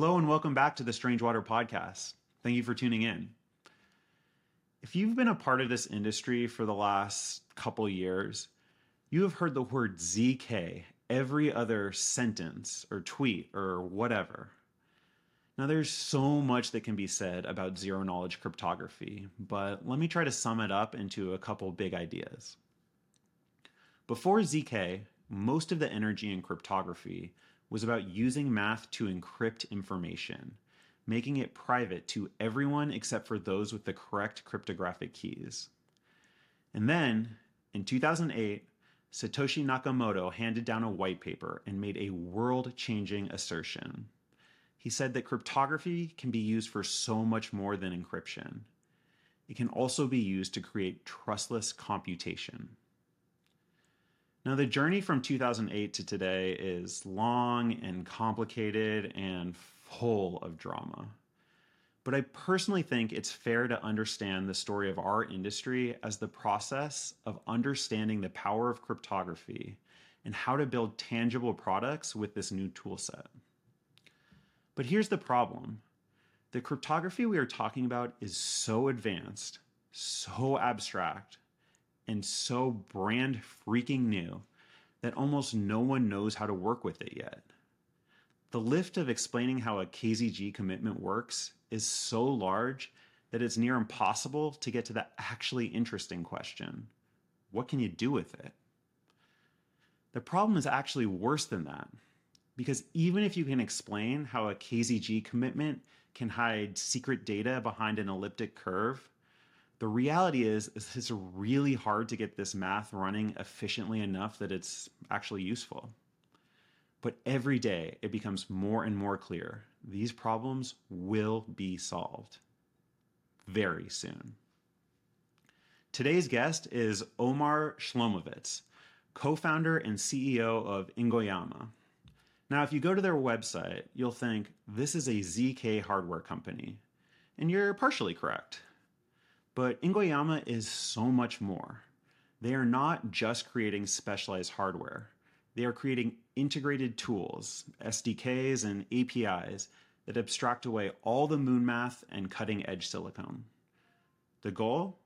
Hello and welcome back to the Strange Water Podcast. Thank you for tuning in. If you've been a part of this industry for the last couple years, you have heard the word ZK every other sentence or tweet or whatever. Now, there's so much that can be said about zero knowledge cryptography, but let me try to sum it up into a couple big ideas. Before ZK, most of the energy in cryptography was about using math to encrypt information, making it private to everyone except for those with the correct cryptographic keys. And then, in 2008, Satoshi Nakamoto handed down a white paper and made a world changing assertion. He said that cryptography can be used for so much more than encryption. It can also be used to create trustless computation. Now, the journey from 2008 to today is long and complicated and full of drama. But I personally think it's fair to understand the story of our industry as the process of understanding the power of cryptography and how to build tangible products with this new toolset. But here's the problem the cryptography we are talking about is so advanced, so abstract, and so brand freaking new that almost no one knows how to work with it yet. The lift of explaining how a KZG commitment works is so large that it's near impossible to get to the actually interesting question what can you do with it? The problem is actually worse than that. Because even if you can explain how a KZG commitment can hide secret data behind an elliptic curve, the reality is, is it's really hard to get this math running efficiently enough that it's actually useful. But every day it becomes more and more clear these problems will be solved very soon. Today's guest is Omer Shlomovits, co founder and CEO of Ingonyama. Now, if you go to their website, you'll think this is a ZK hardware company. And you're partially correct. But Ingonyama is so much more. They are not just creating specialized hardware, they are creating integrated tools, SDKs, and APIs that abstract away all the moon math and cutting edge silicon. The goal?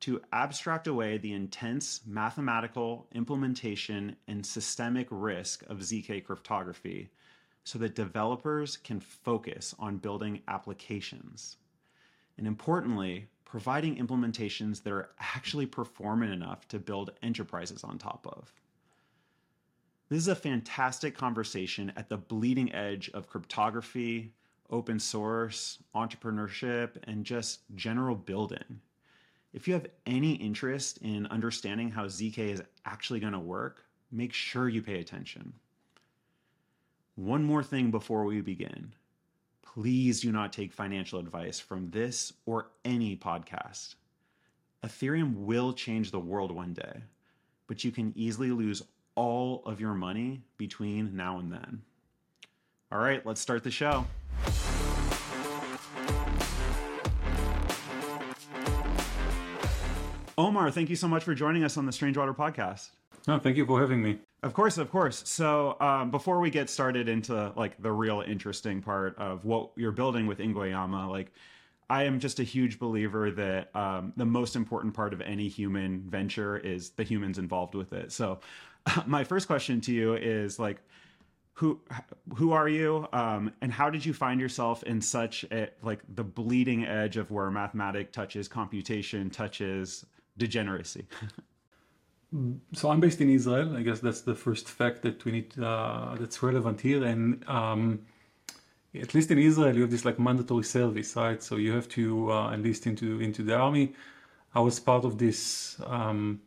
To abstract away the intense mathematical implementation and systemic risk of ZK cryptography so that developers can focus on building applications. And importantly, providing implementations that are actually performant enough to build enterprises on top of. This is a fantastic conversation at the bleeding edge of cryptography, open source, entrepreneurship, and just general building. If you have any interest in understanding how ZK is actually going to work, make sure you pay attention. One more thing before we begin. Please do not take financial advice from this or any podcast. Ethereum will change the world one day, but you can easily lose all of your money between now and then. All right, let's start the show. Omer, thank you so much for joining us on the Strange Water podcast. No, thank you for having me. Of course, of course. So, um, before we get started into like the real interesting part of what you're building with Ingonyama, like I am just a huge believer that um, the most important part of any human venture is the humans involved with it. So, my first question to you is like, who who are you, um, and how did you find yourself in such a like the bleeding edge of where mathematics touches computation, touches degeneracy? so I'm based in Israel. I guess that's the first fact that we need uh, that's relevant here. And um, at least in Israel, you have this like mandatory service, right? So you have to uh, enlist into into the army. I was part of this um,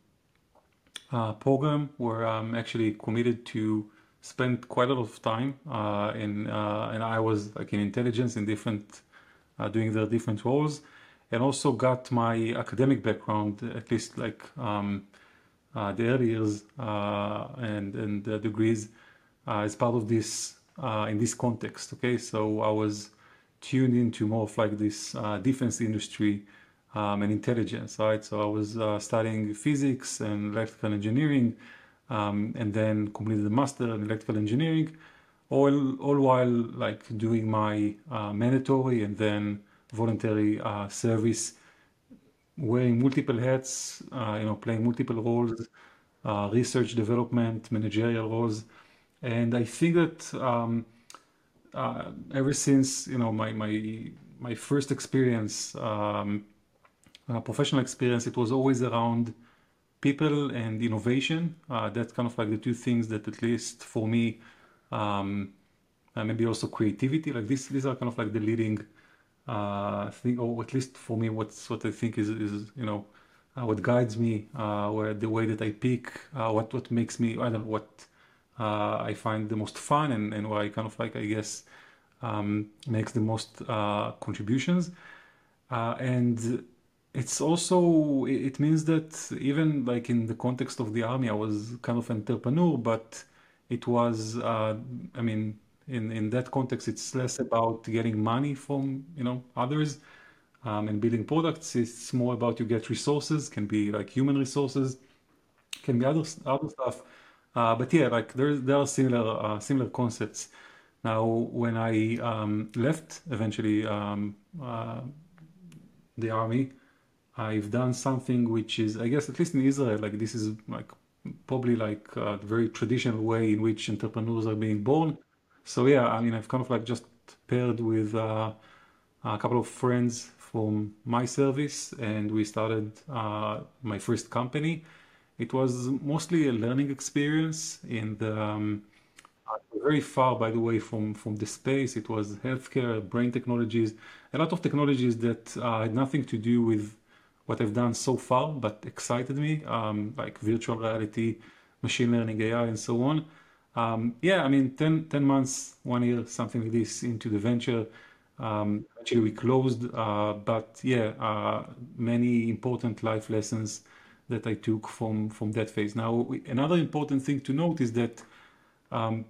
uh, program where I'm actually committed to spend quite a lot of time uh, in, uh, and I was like in intelligence in different, uh, doing the different roles, and also got my academic background at least like. Um, the areas uh, and and the degrees uh, as part of this in this context. Okay, so I was tuned into more of like this defense industry um, and intelligence, right? So I was studying physics and electrical engineering, um, and then completed a master in electrical engineering. all all while like doing my uh, mandatory and then voluntary uh, service, wearing multiple hats, uh, you know, playing multiple roles, uh, research development, managerial roles, and I think that um, uh, ever since you know my my my first experience, um, professional experience, it was always around people and innovation. Uh, that's kind of like the two things that, at least for me, um, maybe also creativity. Like this, these are kind of like the leading uh, thing, or at least for me, what's what I think is is you know uh, what guides me, uh, where the way that I pick, uh, what what makes me, I don't know what uh, I find the most fun, and and where I kind of like I guess um, makes the most uh, contributions, and it's also it means that even like in the context of the army, I was kind of entrepreneur, but it was uh, I mean in in that context, it's less about getting money from you know others um, and building products. It's more about you get resources, can be like human resources, can be other other stuff. Uh, but yeah, like there there are similar uh, similar concepts. Now, when I um, left eventually um, uh, the army, I've done something which is, I guess, at least in Israel, like this is like probably like a very traditional way in which entrepreneurs are being born. So yeah, I mean, I've kind of like just paired with uh, a couple of friends from my service, and we started uh, my first company. It was mostly a learning experience in the um, very far, by the way, from from the space. It was healthcare, brain technologies, a lot of technologies that uh, had nothing to do with what I've done so far, but excited me, um, like virtual reality, machine learning, AI, and so on. Um, yeah, I mean, 10, 10, months, one year, something like this into the venture. Um, actually, we closed, uh, but yeah, uh, many important life lessons that I took from from that phase. Now, we, another important thing to note is that um,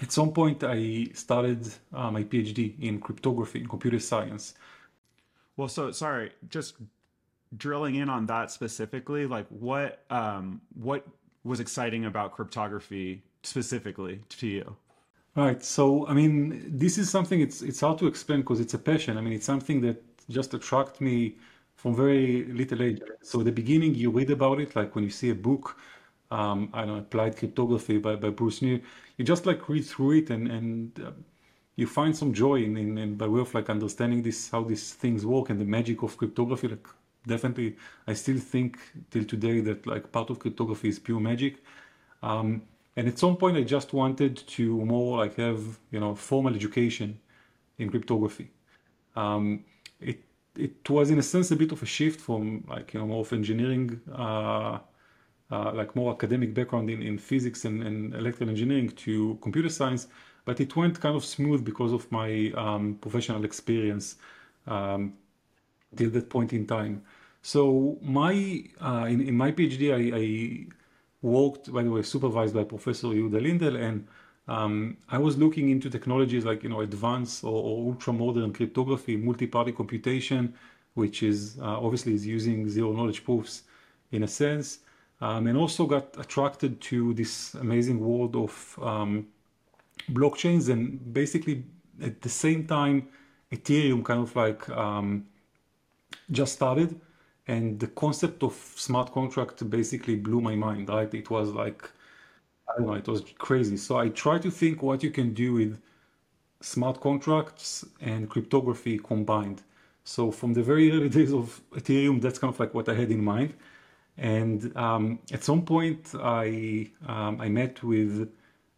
at some point I started uh, my PhD in cryptography, in computer science. Well, so sorry, just drilling in on that specifically, like what um, what was exciting about cryptography specifically to you? Right. So, I mean, this is something it's it's hard to explain because it's a passion. I mean, it's something that just attracted me from very little age. So, the beginning, you read about it, like when you see a book, um, I don't know, Applied Cryptography by, by Bruce New, you just like read through it and and uh, you find some joy in, in, in by way of like understanding this how these things work and the magic of cryptography. Like definitely, I still think till today that like part of cryptography is pure magic. Um, and at some point, I just wanted to more like have you know formal education in cryptography. Um, it it was in a sense a bit of a shift from like you know more of engineering. Uh, uh, like more academic background in, in physics and, and electrical engineering to computer science, but it went kind of smooth because of my um, professional experience um, till that point in time. So my uh, in, in my PhD, I, I, worked, by the way, supervised by Professor Yehuda Lindell, and um, I was looking into technologies like you know advanced or, or ultra modern cryptography, multi-party computation, which is uh, obviously is using zero knowledge proofs in a sense, um, and also got attracted to this amazing world of um, blockchains, and basically at the same time, Ethereum kind of like um, just started and the concept of smart contract basically blew my mind right? It was like i don't know it was crazy. So i try to think what you can do with smart contracts and cryptography combined. So from the very early days of ethereum that's kind of like what i had in mind. And um, at some point i um, i met with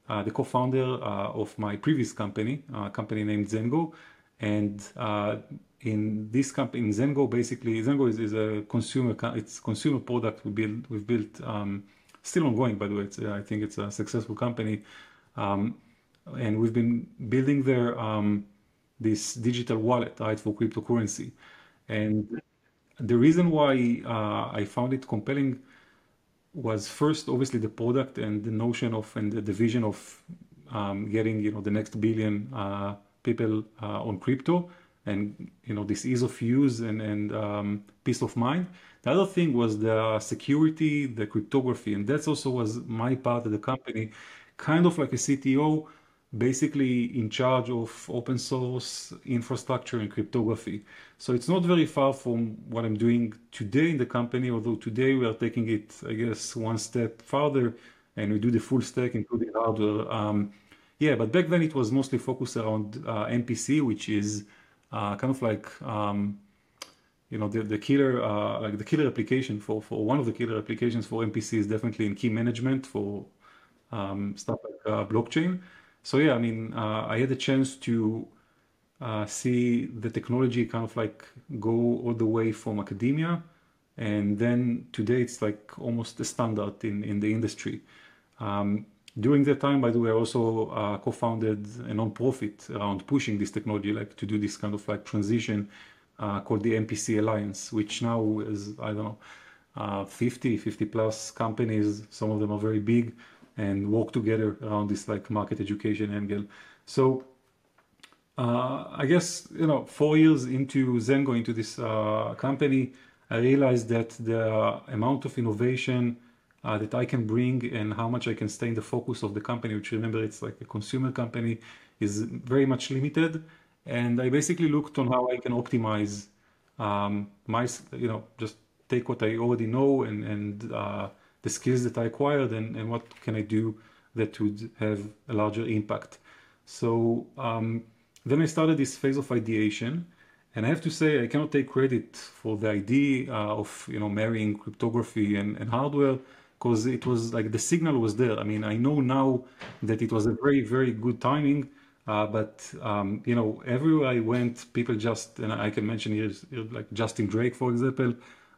uh, the co-founder uh, of my previous company a company named zengo. And uh, in this company in Zengo, basically Zengo is, is a consumer it's consumer product we built we've built um, still ongoing by the way. It's, uh, I think it's a successful company, um, and we've been building their um, this digital wallet right for cryptocurrency, and the reason why uh, I found it compelling was first obviously the product and the notion of and the, the vision of um, getting you know the next billion uh, people uh, on crypto and you know this ease of use and, and um, peace of mind. The other thing was the security, the cryptography, and that's also was my part of the company, kind of like a CTO. basically in charge of open source infrastructure and cryptography. So it's not very far from what I'm doing today in the company, although today we are taking it, I guess, one step further and we do the full stack, including hardware. Um, yeah, but back then it was mostly focused around uh, MPC, which is uh, kind of like um, you know the, the killer uh, like the killer application for for one of the killer applications for MPC is definitely in key management for um, stuff like uh, blockchain. So yeah, I mean, uh, I had a chance to uh, see the technology kind of like go all the way from academia, and then today it's like almost a standard in in the industry. Um, during that time, by the way, I also uh, co-founded a non-profit around pushing this technology, like to do this kind of like transition uh, called the MPC Alliance, which now is, I don't know, uh, 50, 50 plus companies. Some of them are very big and work together around this like market education angle. So uh, I guess, you know, four years into Zengo, into this uh, company, I realized that the amount of innovation uh, that I can bring and how much I can stay in the focus of the company, which remember it's like a consumer company, is very much limited. And I basically looked on how I can optimize um, my, you know, just take what I already know and, and uh, the skills that I acquired and, and what can I do that would have a larger impact. So um, then I started this phase of ideation. And I have to say, I cannot take credit for the idea uh, of you know marrying cryptography and, and hardware because it was like the signal was there. I mean, I know now that it was a very, very good timing. Uh, but um, you know, everywhere I went, people just and I can mention here like Justin Drake, for example,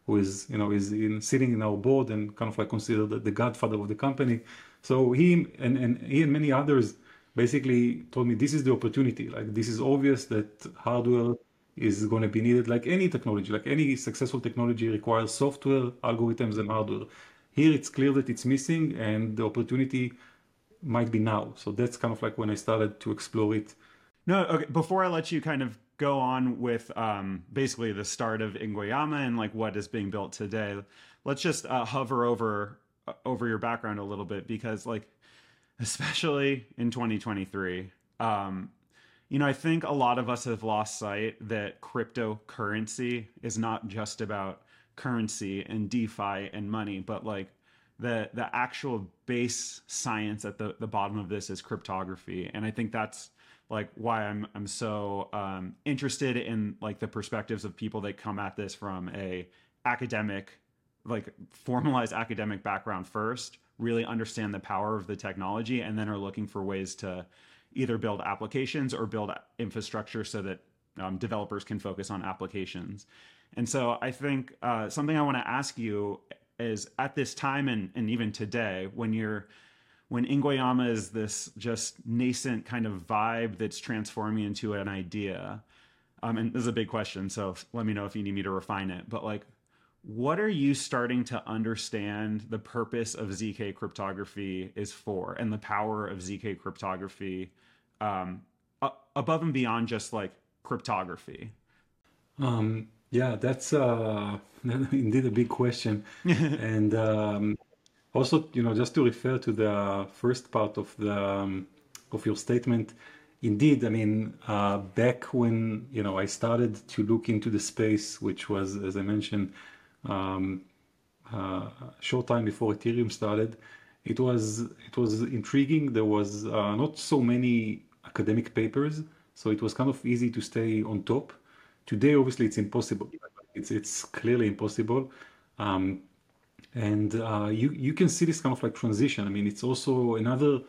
who is you know is in, sitting in our board and kind of like considered the, the godfather of the company. So he and, and he and many others basically told me this is the opportunity. Like this is obvious that hardware is going to be needed. Like any technology, like any successful technology requires software, algorithms, and hardware. Here it's clear that it's missing and the opportunity might be now. So that's kind of like when I started to explore it. No, okay. Before I let you kind of go on with um, basically the start of Ingonyama and like what is being built today, let's just uh, hover over uh, over your background a little bit because like especially in 2023 um, you know i think a lot of us have lost sight that cryptocurrency is not just about currency and DeFi and money, but like the the actual base science at the the bottom of this is cryptography, and I think that's like why I'm I'm so um, interested in like the perspectives of people that come at this from a academic like formalized academic background first really understand the power of the technology and then are looking for ways to either build applications or build infrastructure so that um, developers can focus on applications and so I think uh, something I want to ask you is at this time and, and even today, when you're when Ingonyama is this just nascent kind of vibe that's transforming into an idea, um, and this is a big question, so let me know if you need me to refine it. But like, what are you starting to understand the purpose of zk cryptography is for, and the power of zk cryptography um, above and beyond just like cryptography? Um, yeah, that's uh, indeed a big question. and um, also, you know, just to refer to the first part of the um, of your statement, indeed, I mean, uh, back when you know I started to look into the space, which was, as I mentioned, um, uh, a short time before Ethereum started, it was it was intriguing. There was uh, not so many academic papers, so it was kind of easy to stay on top. Today, obviously, it's impossible. It's it's clearly impossible. Um, and uh, you you can see this kind of like transition. I mean, it's also another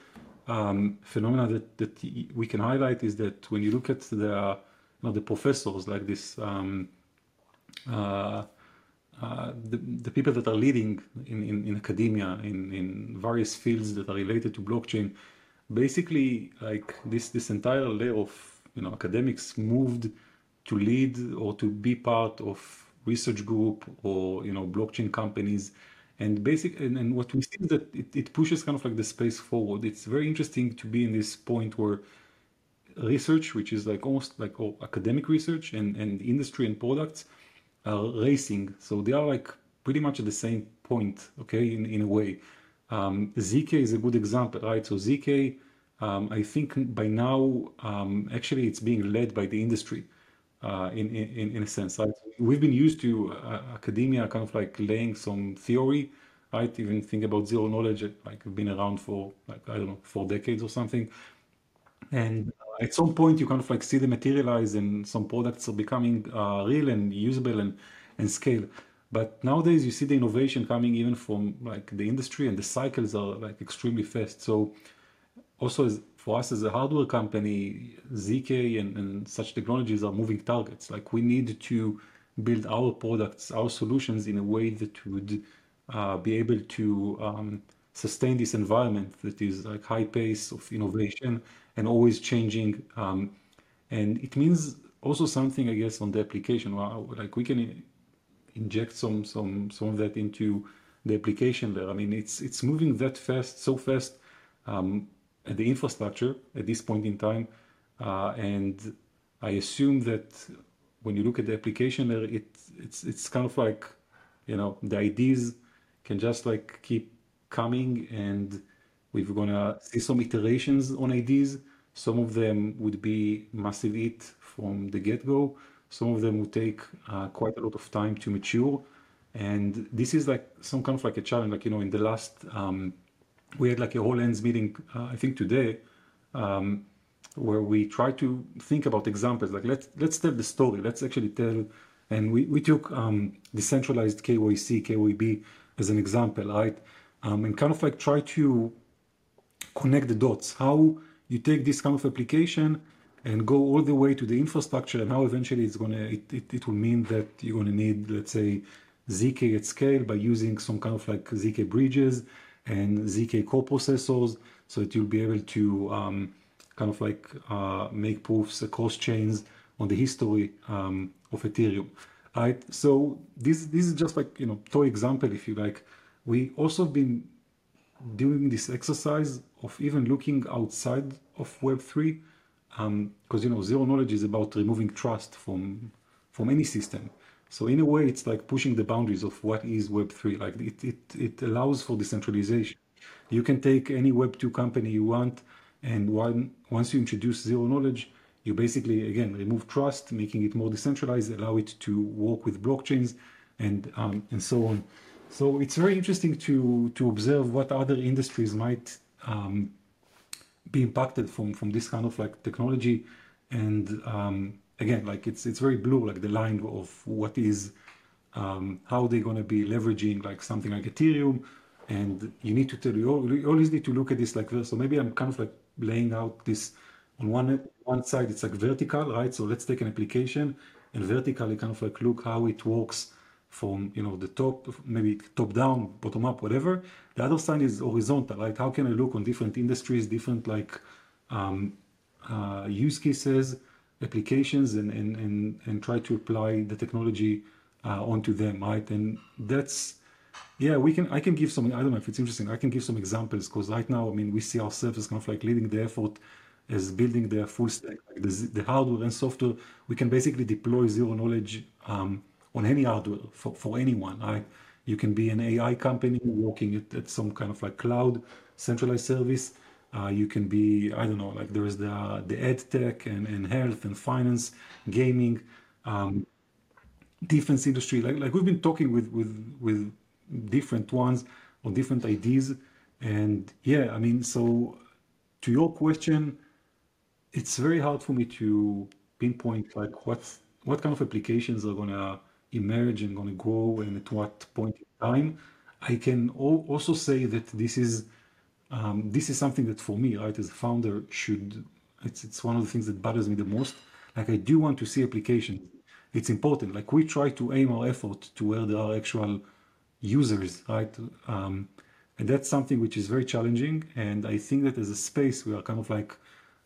um, phenomena that, that we can highlight is that when you look at the you know, the professors like this, um, uh, uh, the, the people that are leading in, in, in academia in, in various fields that are related to blockchain, basically like this this entire layer of you know academics moved to lead or to be part of research group or you know blockchain companies. And basic and, and what we see is that it, it pushes kind of like the space forward. It's very interesting to be in this point where research which is like almost like oh, academic research and, and industry and products are racing. So they are like pretty much at the same point okay in, in a way. Um, zk is a good example right? So zk Um, I think by now, um, actually, it's being led by the industry uh, in, in, in a sense. Right? We've been used to uh, academia kind of like laying some theory, right? Even think about zero knowledge, like been around for like, I don't know, four decades or something. And uh, at some point, you kind of like see the materialize and some products are becoming uh, real and usable and, and scale. But nowadays, you see the innovation coming even from like the industry and the cycles are like extremely fast. So also as, for us as a hardware company, ZK and, and such technologies are moving targets. Like we need to build our products, our solutions in a way that would uh, be able to um, sustain this environment that is like high pace of innovation and always changing. Um, and it means also something, I guess, on the application. Like we can inject some some some of that into the application layer. I mean, it's it's moving that fast, so fast. Um, the infrastructure at this point in time. Uh, and I assume that when you look at the application layer, it, it's, it's kind of like, you know, the ideas can just like keep coming and we're gonna see some iterations on ideas. Some of them would be massive hit from the get-go. Some of them would take uh, quite a lot of time to mature. And this is like some kind of like a challenge, like, you know, in the last um, we had like a whole ends meeting, uh, I think today, um, where we try to think about examples. Like let's let's tell the story. Let's actually tell, and we we took um, decentralized KYC, KYB as an example, right? Um, and kind of like try to connect the dots. How you take this kind of application and go all the way to the infrastructure, and how eventually it's gonna it, it, it will mean that you're gonna need let's say zk at scale by using some kind of like zk bridges and ZK coprocessors so that you'll be able to um, kind of like uh, make proofs across chains on the history um, of Ethereum. Right. So this this is just like you know toy example if you like. We also been doing this exercise of even looking outside of Web three because um, you know zero knowledge is about removing trust from from any system. So in a way, it's like pushing the boundaries of what is Web3. Like it, it, it allows for decentralization. You can take any Web2 company you want, and one, once you introduce zero knowledge, you basically, again, remove trust, making it more decentralized, allow it to work with blockchains, and, um, and so on. So it's very interesting to, to observe what other industries might um, be impacted from, from this kind of like technology. And um, again, like it's it's very blue, like the line of what is um, how they're going to be leveraging like something like Ethereum, and you need to tell you, you always need to look at this like this. So maybe I'm kind of like laying out this on one one side it's like vertical, right? So let's take an application and vertically kind of like look how it works from you know the top, maybe top down, bottom up, whatever. The other side is horizontal, right? How can I look on different industries, different like um, uh, use cases? Applications and, and, and, and try to apply the technology uh, onto them, right? And that's, yeah, we can, I can give some, I don't know if it's interesting, I can give some examples because right now, I mean, we see ourselves as kind of like leading the effort as building the full stack, like the, the hardware and software. We can basically deploy zero knowledge um, on any hardware for, for anyone, right? You can be an AI company working at, at some kind of like cloud centralized service uh, you can be, I don't know, like there's the the ed tech and, and health and finance, gaming, um, defense industry. Like like we've been talking with with with different ones on different ideas, and yeah, I mean, so to your question, it's very hard for me to pinpoint like what what kind of applications are gonna emerge and gonna grow and at what point in time. I can also say that this is um, this is something that for me, right, as a founder, should it's it's one of the things that bothers me the most. Like I do want to see applications. It's important. Like we try to aim our effort to where there are actual users, right? Um, and that's something which is very challenging. And I think that as a space, we are kind of like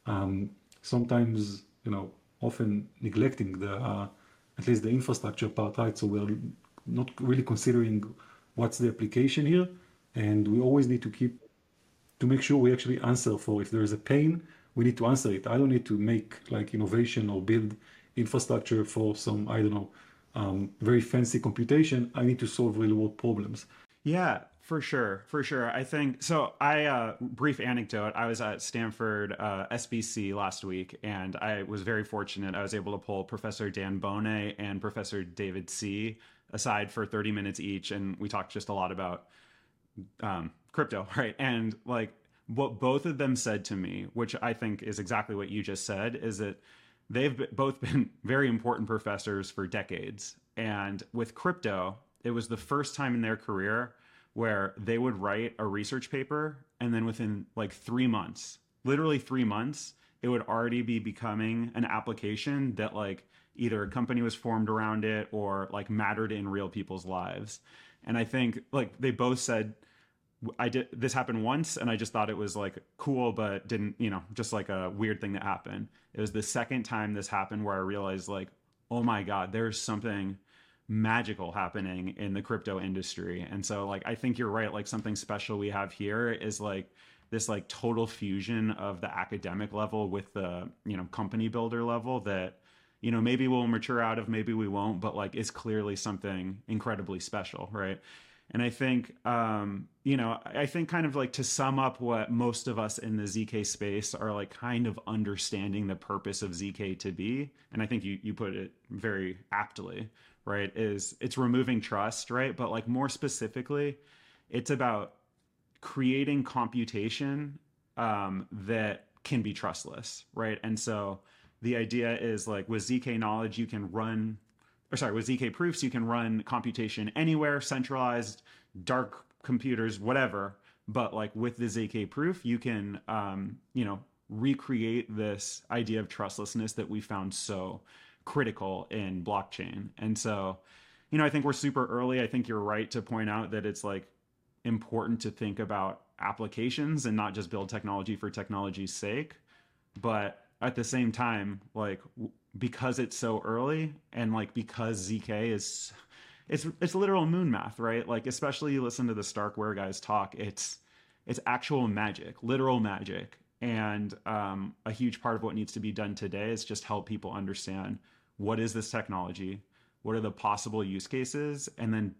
um, sometimes, you know, often neglecting the uh, at least the infrastructure part, right? So we're not really considering what's the application here, and we always need to keep to make sure we actually answer for if there is a pain, we need to answer it. I don't need to make like innovation or build infrastructure for some, I don't know, um, very fancy computation. I need to solve real world problems. Yeah. For sure, for sure. I think so. I uh, brief anecdote. I was at Stanford uh, SBC last week, and I was very fortunate. I was able to pull Professor Dan Boneh and Professor David Tse aside for thirty minutes each, and we talked just a lot about um, crypto, right? And like what both of them said to me, which I think is exactly what you just said, is that they've both been very important professors for decades, and with crypto, it was the first time in their career where they would write a research paper and then within like three months, literally three months, it would already be becoming an application that like either a company was formed around it or like mattered in real people's lives. And I think like they both said, I did this happened once and I just thought it was like cool, but didn't, you know, just like a weird thing that happened. It was the second time this happened where I realized like, oh my God, there's something magical happening in the crypto industry. And so like I think you're right like something special we have here is like this like total fusion of the academic level with the, you know, company builder level that you know maybe we'll mature out of maybe we won't but like it's clearly something incredibly special right and i think um you know i think kind of like to sum up what most of us in the zk space are like kind of understanding the purpose of zk to be and i think you you put it very aptly right is it's removing trust right? But like more specifically it's about creating computation um, that can be trustless right? And so the idea is like with zk knowledge you can run or sorry with zk proofs you can run computation anywhere centralized dark computers whatever but like with the zk proof you can um, you know recreate this idea of trustlessness that we found so critical in blockchain. And so, you know, I think we're super early. I think you're right to point out that it's like important to think about applications and not just build technology for technology's sake. But at the same time, like because it's so early and like because ZK is it's it's literal moon math, right? Like especially you listen to the Starkware guys talk, it's it's actual magic, literal magic. And um, a huge part of what needs to be done today is just help people understand what is this technology? What are the possible use cases? And then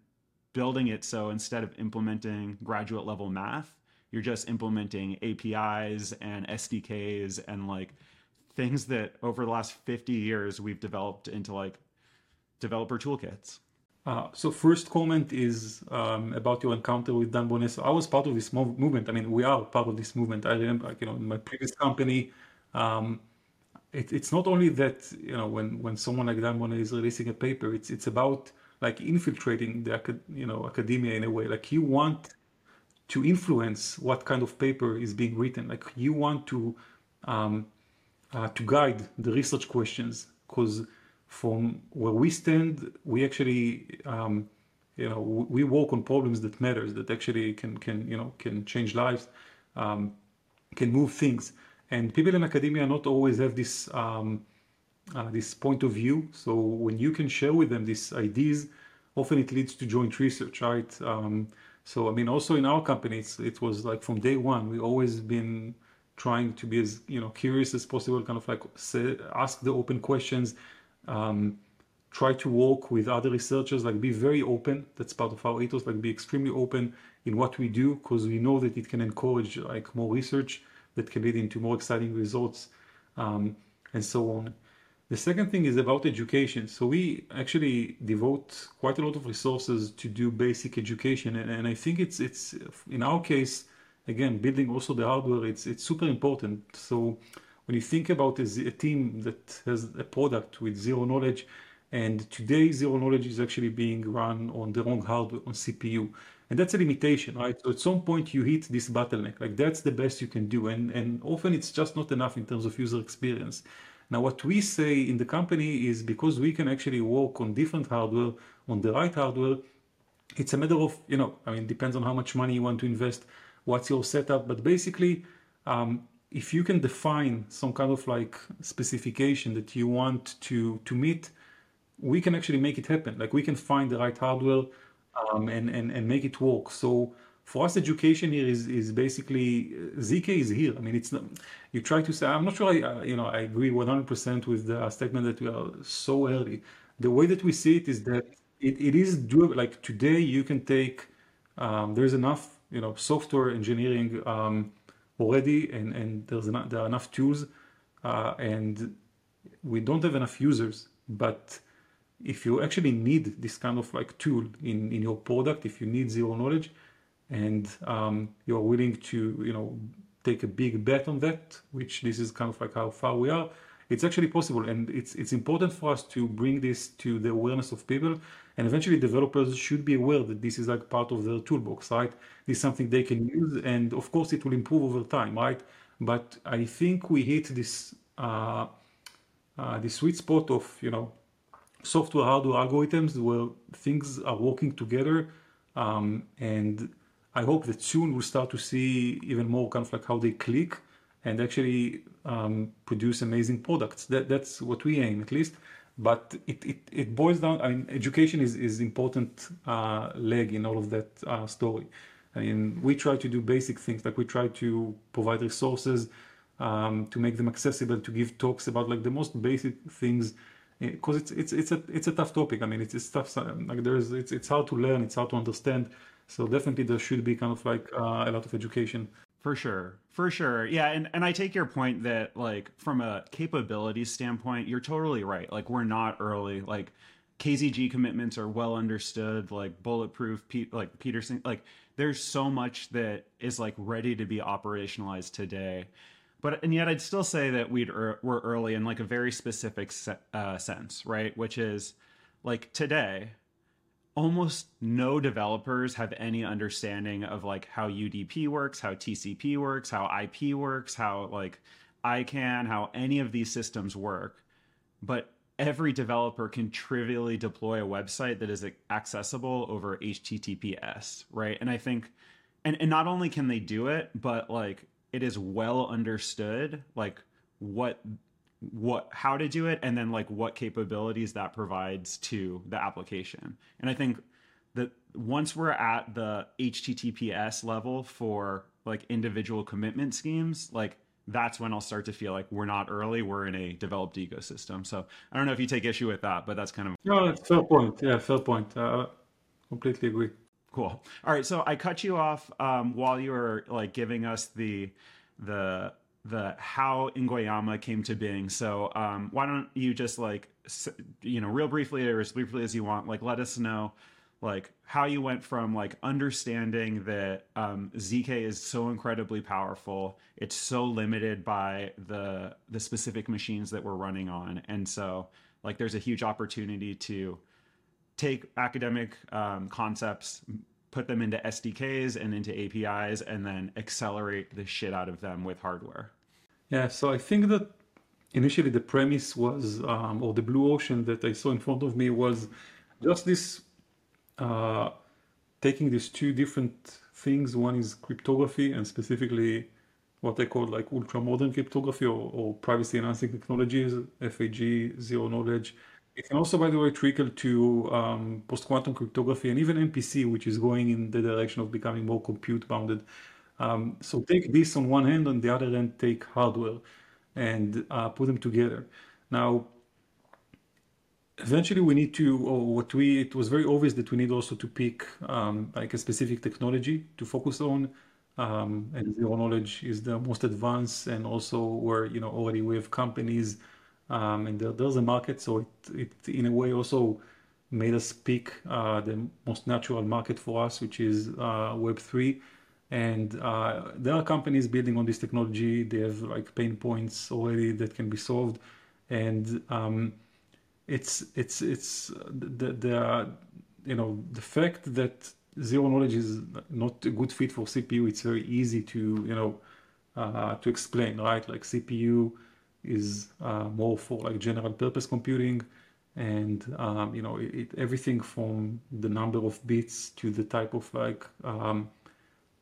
building it so instead of implementing graduate level math, you're just implementing APIs and SDKs and like things that over the last 50 years we've developed into like developer toolkits. Uh, so first comment is um, about your encounter with Dan Boneh. So I was part of this mov- movement. I mean, we are part of this movement. I remember, you know, in my previous company, um, it, it's not only that you know when when someone like Dan Boneh is releasing a paper, it's it's about like infiltrating the you know academia in a way. Like you want to influence what kind of paper is being written. Like you want to um, uh, to guide the research questions because from where we stand, we actually um, you know we work on problems that matters that actually can can you know can change lives, um, can move things and people in academia not always have this um, uh, this point of view. So when you can share with them these ideas, often it leads to joint research, right? Um, so I mean, also in our companies, it was like from day one, we always been trying to be as you know curious as possible, kind of like say, ask the open questions. Um, try to work with other researchers like be very open that's part of our ethos like be extremely open in what we do because we know that it can encourage like more research that can lead into more exciting results um, and so on. The second thing is about education. So we actually devote quite a lot of resources to do basic education, and, and I think it's it's in our case again building also the hardware. It's it's super important. So when you think about a, a team that has a product with zero knowledge, and today zero knowledge is actually being run on the wrong hardware on CPU and that's a limitation right so at some point you hit this bottleneck like that's the best you can do and and often it's just not enough in terms of user experience now what we say in the company is because we can actually work on different hardware on the right hardware it's a matter of you know i mean depends on how much money you want to invest what's your setup but basically um, if you can define some kind of like specification that you want to to meet we can actually make it happen like we can find the right hardware um, and, and, and make it work. So for us, education here is, is basically uh, ZK is here. I mean, it's not, you try to say, I'm not sure I, uh, you know, I agree 100% with the statement that we are so early. The way that we see it is that it, it is doable. Like today, you can take um, there's enough, you know, software engineering um, already, and and there's enough, there are enough tools, uh, and we don't have enough users. But if you actually need this kind of like tool in in your product, if you need zero knowledge, and um, you're willing to, you know, take a big bet on that, which this is kind of like how far we are it's actually possible and it's it's important for us to bring this to the awareness of people and eventually developers should be aware that this is like part of their toolbox right? This is something they can use and of course it will improve over time right? But i think we hit this uh, uh, the sweet spot of you know software hardware algorithms where things are working together um, and i hope that soon we'll start to see even more kind of like how they click and actually um, produce amazing products. That, that's what we aim at least. But it, it, it boils down, I mean, education is, is important uh, leg in all of that uh, story. I mean, we try to do basic things, like we try to provide resources um, to make them accessible, to give talks about like the most basic things, because eh, it's it's it's a it's a tough topic. I mean, it's, it's tough. Like there's it's it's hard to learn, it's hard to understand. So definitely there should be kind of like uh, a lot of education. For sure. For sure. Yeah, and and I take your point that like from a capability standpoint, you're totally right. Like we're not early. Like KZG commitments are well understood, like bulletproof like Pedersen like there's so much that is like ready to be operationalized today. But and yet I'd still say that we'd er, we're early in like a very specific se- uh, sense, right? Which is like today almost no developers have any understanding of like how UDP works, how TCP works, how IP works, how like ICANN, how any of these systems work. But every developer can trivially deploy a website that is accessible over HTTPS, right? And I think and, and not only can they do it, but like it is well understood like what what how to do it and then like what capabilities that provides to the application. And i think that once we're at the https level for like individual commitment schemes like that's when i'll start to feel like we're not early we're in a developed ecosystem. So i don't know if you take issue with that but that's kind of no that's fair point. Yeah fair point. Uh, completely agree. Cool. All right so i cut you off um, while you were like giving us the the the how Ingonyama came to being. So um, why don't you just like you know real briefly or as briefly as you want, like let us know like how you went from like understanding that um, zk is so incredibly powerful it's so limited by the the specific machines that we're running on and so like there's a huge opportunity to take academic um, concepts put them into sdks and into apis and then accelerate the shit out of them with hardware yeah, so I think that initially the premise was, um, or the blue ocean that I saw in front of me was just this uh, taking these two different things. One is cryptography, and specifically what I call like ultra modern cryptography or, or privacy enhancing technologies, FHE, zero knowledge. It can also, by the way, trickle to um, post quantum cryptography and even MPC, which is going in the direction of becoming more compute bounded. Um, so take this on one hand, on the other hand, take hardware and uh, put them together. Now, eventually we need to, or what we, it was very obvious that we need also to pick um, like a specific technology to focus on. Um, and zero knowledge is the most advanced and also where, you know, already we have companies um, and there, there's a market. So it, it, in a way also made us pick uh, the most natural market for us, which is uh, Web3 and uh, there are companies building on this technology. They have like pain points already that can be solved. And um, it's it's it's the, the you know the fact that zero knowledge is not a good fit for cpu it's very easy to you know uh, to explain right? Like cpu is uh, more for like general purpose computing. And um, you know it, everything from the number of bits to the type of like um,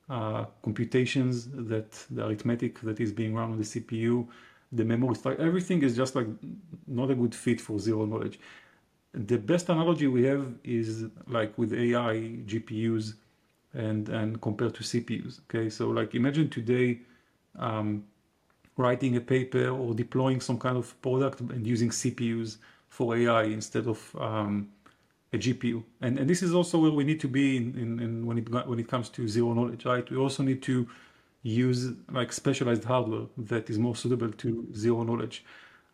uh, computations that the arithmetic that is being run on the CPU, the memory everything is just like not a good fit for zero knowledge. The best analogy we have is like with AI GPUs and and compared to CPUs. Okay, so like imagine today um, writing a paper or deploying some kind of product and using CPUs for AI instead of um, a GPU. And, and this is also where we need to be in, in, in when, it, when it comes to zero knowledge, right? We also need to use like specialized hardware that is more suitable to zero knowledge.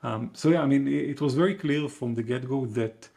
Um, so yeah, I mean, it, it was very clear from the get-go that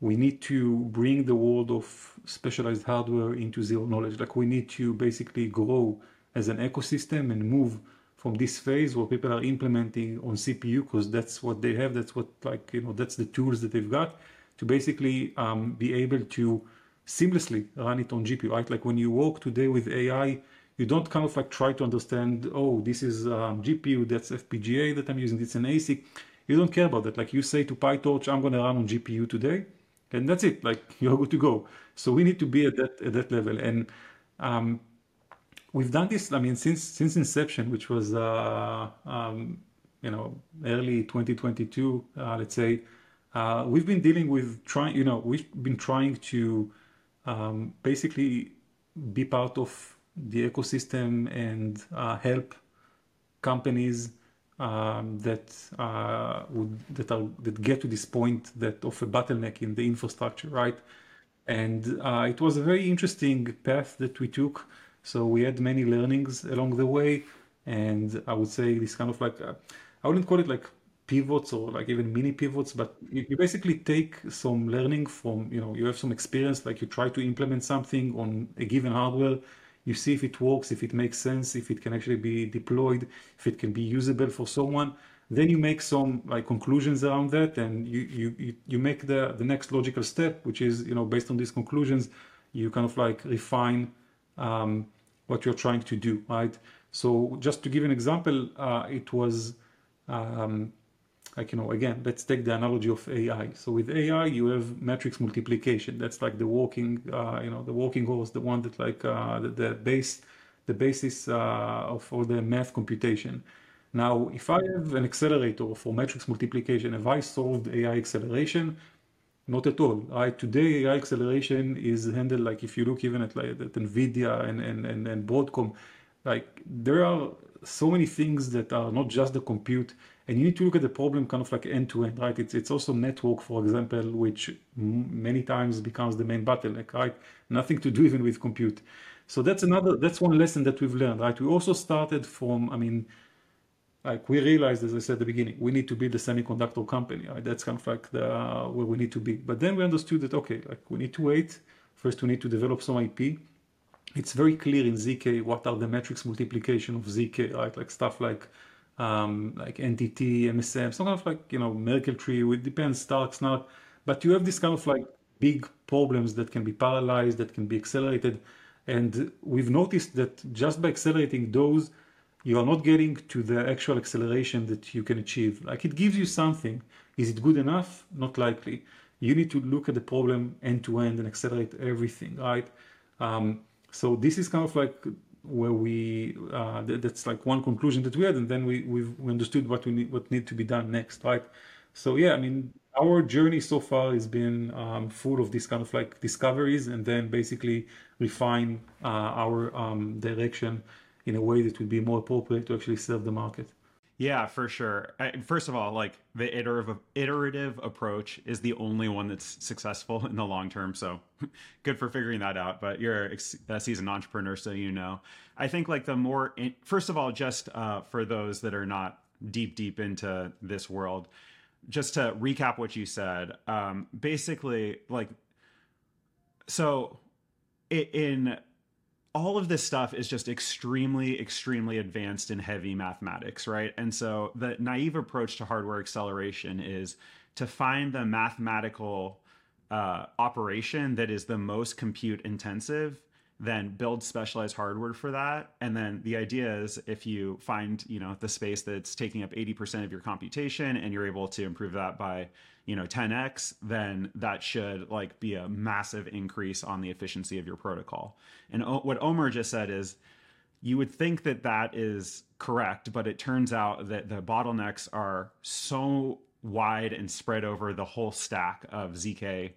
we need to bring the world of specialized hardware into zero knowledge. Like we need to basically grow as an ecosystem and move from this phase where people are implementing on CPU because that's what they have. That's what like you know that's the tools that they've got to basically um, be able to seamlessly run it on GPU. Right, like when you work today with AI, you don't kind of like try to understand. Oh, this is um, GPU. That's FPGA that I'm using. It's an ASIC. You don't care about that. Like you say to PyTorch, I'm going to run on GPU today and that's it like you're good to go so we need to be at that at that level and um, we've done this i mean since since inception which was uh, um, you know early 2022 uh, let's say uh, we've been dealing with trying you know we've been trying to um, basically be part of the ecosystem and uh, help companies um, that uh, would that are that get to this point that of a bottleneck in the infrastructure, right? And uh, it was a very interesting path that we took. So we had many learnings along the way, and I would say this kind of like uh, I wouldn't call it like pivots or like even mini pivots, but you, you basically take some learning from you know you have some experience, like you try to implement something on a given hardware you see if it works, if it makes sense, if it can actually be deployed, if it can be usable for someone. Then you make some like conclusions around that, and you you you make the the next logical step, which is you know based on these conclusions, you kind of like refine um, what you're trying to do, right? So just to give an example, uh, it was um, like you know again let's take the analogy of ai so with ai you have matrix multiplication. That's like the walking uh, you know the walking horse the one that like uh, the, the base the basis uh, of all the math computation. Now if i have an accelerator for matrix multiplication have i solved ai acceleration? Not at all. Right today ai acceleration is handled like if you look even at like at nvidia and and and, and broadcom like there are so many things that are not just the compute and you need to look at the problem kind of like end to end, right? It's it's also network, for example, which many times becomes the main bottleneck, right? Nothing to do even with compute. So that's another that's one lesson that we've learned, right? We also started from, I mean, like we realized, as I said at the beginning, we need to build a semiconductor company. Right? That's kind of like the uh, where we need to be. But then we understood that okay, like we need to wait. First, we need to develop some IP. It's very clear in ZK what are the matrix multiplication of ZK, right? Like stuff like um, like NTT, MSM, some kind of like, you know, Merkle tree, it depends, Stark, Snark. But you have this kind of like big problems that can be parallelized, that can be accelerated. And we've noticed that just by accelerating those, you are not getting to the actual acceleration that you can achieve. Like it gives you something. Is it good enough? Not likely. You need to look at the problem end to end and accelerate everything, right? Um, so this is kind of like where we uh, that's like one conclusion that we had, and then we we've, we understood what we need what need to be done next, right? So yeah, I mean, our journey so far has been um, full of this kind of like discoveries, and then basically refine uh, our um, direction in a way that would be more appropriate to actually serve the market. Yeah, for sure. First of all, like the iterative iterative approach is the only one that's successful in the long term. So good for figuring that out. But you're a seasoned entrepreneur, so you know. I think like the more in, first of all, just uh, for those that are not deep deep into this world, just to recap what you said. Um, basically, like so in all of this stuff is just extremely, extremely advanced and heavy mathematics, right? And so the naive approach to hardware acceleration is to find the mathematical uh, operation that is the most compute intensive then build specialized hardware for that and then the idea is if you find you know the space that's taking up 80% of your computation and you're able to improve that by you know 10x then that should like be a massive increase on the efficiency of your protocol and o- what omer just said is you would think that that is correct but it turns out that the bottlenecks are so wide and spread over the whole stack of zk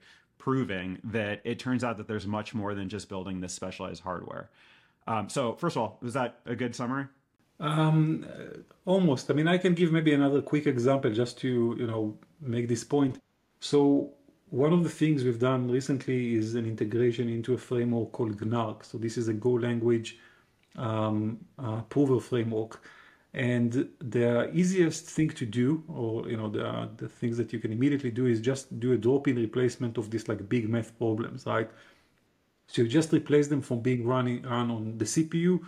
proving that it turns out that there's much more than just building this specialized hardware. Um, so, first of all, was that a good summary? Um, almost. I mean, I can give maybe another quick example just to you know make this point. So one of the things we've done recently is an integration into a framework called Gnark. So this is a Go language um, uh, prover framework. And the easiest thing to do, or you know, the, the things that you can immediately do is just do a drop-in replacement of these like big math problems, right? So you just replace them from being running run on the CPU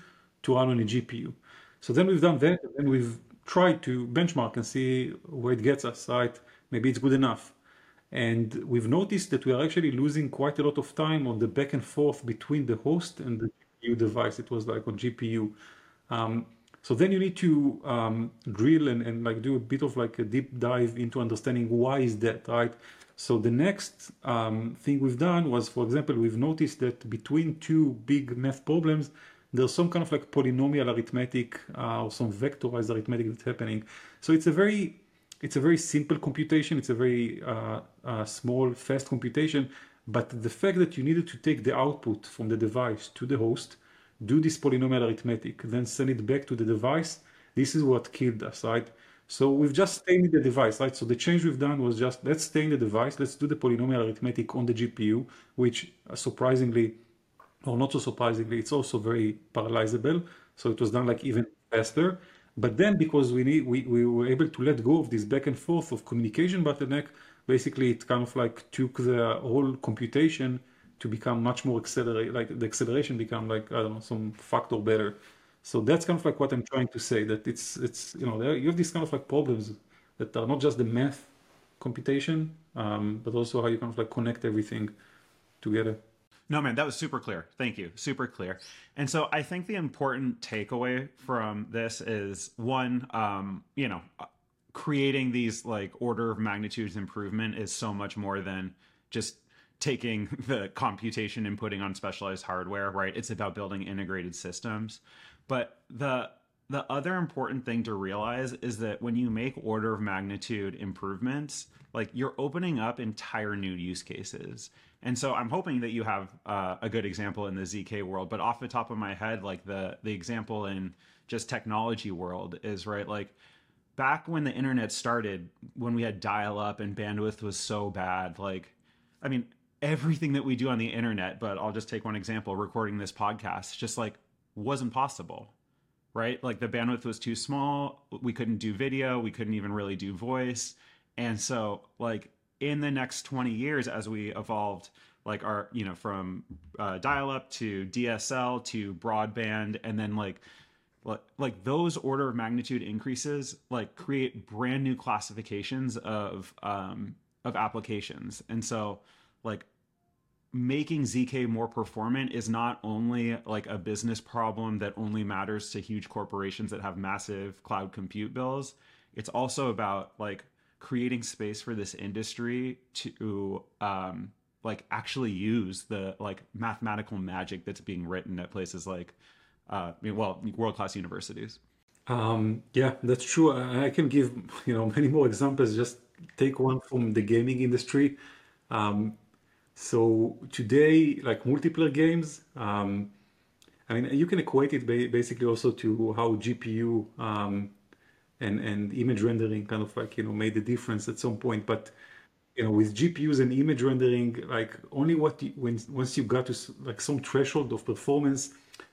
to run on a GPU. So then we've done that, and we've tried to benchmark and see where it gets us, right? Maybe it's good enough. And we've noticed that we are actually losing quite a lot of time on the back and forth between the host and the GPU device. It was like on GPU. Um, so then you need to um, drill and, and like do a bit of like a deep dive into understanding why is that, right? So the next um, thing we've done was, for example, we've noticed that between two big math problems, there's some kind of like polynomial arithmetic uh, or some vectorized arithmetic that's happening. So it's a very it's a very simple computation. It's a very uh, uh, small, fast computation. But the fact that you needed to take the output from the device to the host, do this polynomial arithmetic, then send it back to the device, this is what killed us, right? So we've just stained the device, right? So the change we've done was just let's stain the device, let's do the polynomial arithmetic on the GPU, which uh, surprisingly, or not so surprisingly, it's also very parallelizable. So it was done like even faster. But then because we need we, we were able to let go of this back and forth of communication bottleneck, basically it kind of like took the whole computation to become much more accelerated like the acceleration become like I don't know some factor better. So that's kind of like what I'm trying to say that it's it's you know you have these kind of like problems that are not just the math computation, um, but also how you kind of like connect everything together. No, man, that was super clear. Thank you. Super clear. And so I think the important takeaway from this is one, um, you know, creating these like order of magnitudes improvement is so much more than just taking the computation and putting on specialized hardware, right? It's about building integrated systems. But the the other important thing to realize is that when you make order of magnitude improvements, like you're opening up entire new use cases. And so I'm hoping that you have uh, a good example in the ZK world. But off the top of my head, like the the example in just technology world is right. Like back when the internet started, when we had dial up and bandwidth was so bad, like I mean everything that we do on the internet. But I'll just take one example: recording this podcast, just like wasn't possible right? Like the bandwidth was too small. We couldn't do video. We couldn't even really do voice. And so, like, in the next 20 years as we evolved like our you know from uh, dial up to DSL to broadband and then like like those order of magnitude increases like create brand new classifications of um of applications. And so like making zk more performant is not only like a business problem that only matters to huge corporations that have massive cloud compute bills. It's also about like creating space for this industry to um, like actually use the like mathematical magic that's being written at places like uh, well world class universities. Um, yeah, that's true. I can give you know many more examples. Just take one from the gaming industry. Um, so today, like multiplayer games, um, I mean, you can equate it basically also to how GPU um, and and image rendering kind of like you know made the difference at some point. But you know with gpus and image rendering like only what you, when once you got to like some threshold of performance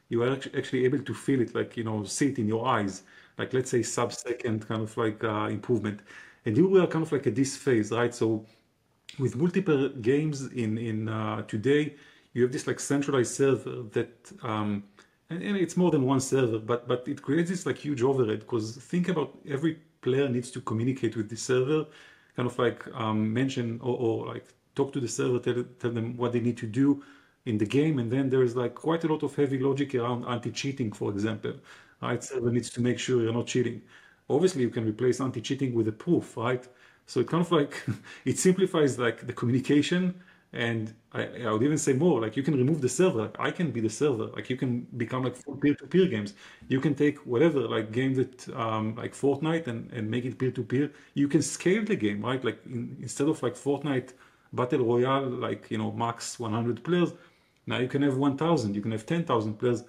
you are actually able to feel it like you know see it in your eyes. Like let's say sub second kind of like uh, improvement. And you were kind of like at this phase right? So with multiple games in in uh, today you have this like centralized server that um, and, and it's more than one server, but but it creates this like huge overhead because think about every player needs to communicate with the server, kind of like um, mention or, or like talk to the server, tell, tell them what they need to do in the game, and then there is like quite a lot of heavy logic around anti-cheating, for example. Right, server needs to make sure you're not cheating. Obviously, you can replace anti-cheating with a proof, right? So it kind of like it simplifies like the communication and I, I, would even say more like you can remove the server like i can be the server. Like you can become like full peer-to-peer games. You can take whatever like game that um, like fortnite and, and make it peer-to-peer. You can scale the game right? Like in, instead of like fortnite battle royale like you know max 100 players now you can have 1000 you can have 10000 players.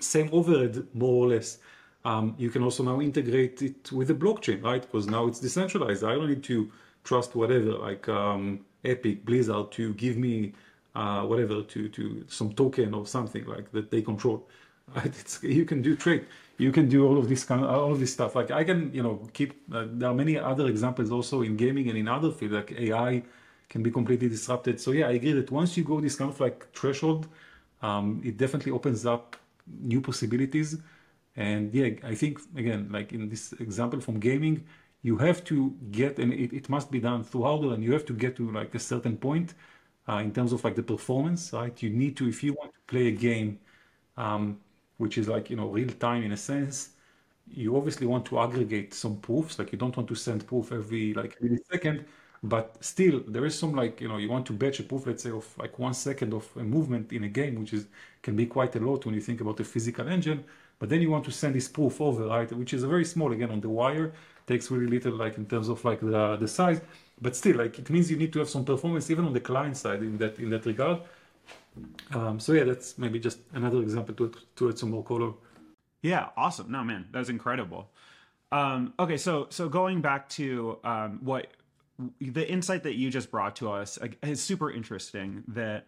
Same overhead more or less. Um, you can also now integrate it with the blockchain right? Because now it's decentralized. I don't need to trust whatever like um, Epic, Blizzard to give me uh, whatever to to some token or something like that they control. It's, you can do trade. You can do all of this kind of all of this stuff. Like I can, you know, keep. Uh, there are many other examples also in gaming and in other fields like AI can be completely disrupted. So yeah, I agree that once you go this kind of like threshold, um, it definitely opens up new possibilities. And yeah, I think again, like in this example from gaming, you have to get, and it, it must be done through and you have to get to like a certain point uh, in terms of like the performance, right? You need to, if you want to play a game, um, which is like you know real time in a sense, you obviously want to aggregate some proofs. Like you don't want to send proof every like millisecond but still there is some like you know you want to batch a proof let's say of like one second of a movement in a game which is can be quite a lot when you think about a physical engine but then you want to send this proof over right which is a very small again on the wire takes really little like in terms of like the the size. But still like it means you need to have some performance even on the client side in that in that regard. Um, so yeah that's maybe just another example to, to add some more color. Yeah awesome. No man that's incredible. Um, okay so so going back to um, what the insight that you just brought to us is super interesting that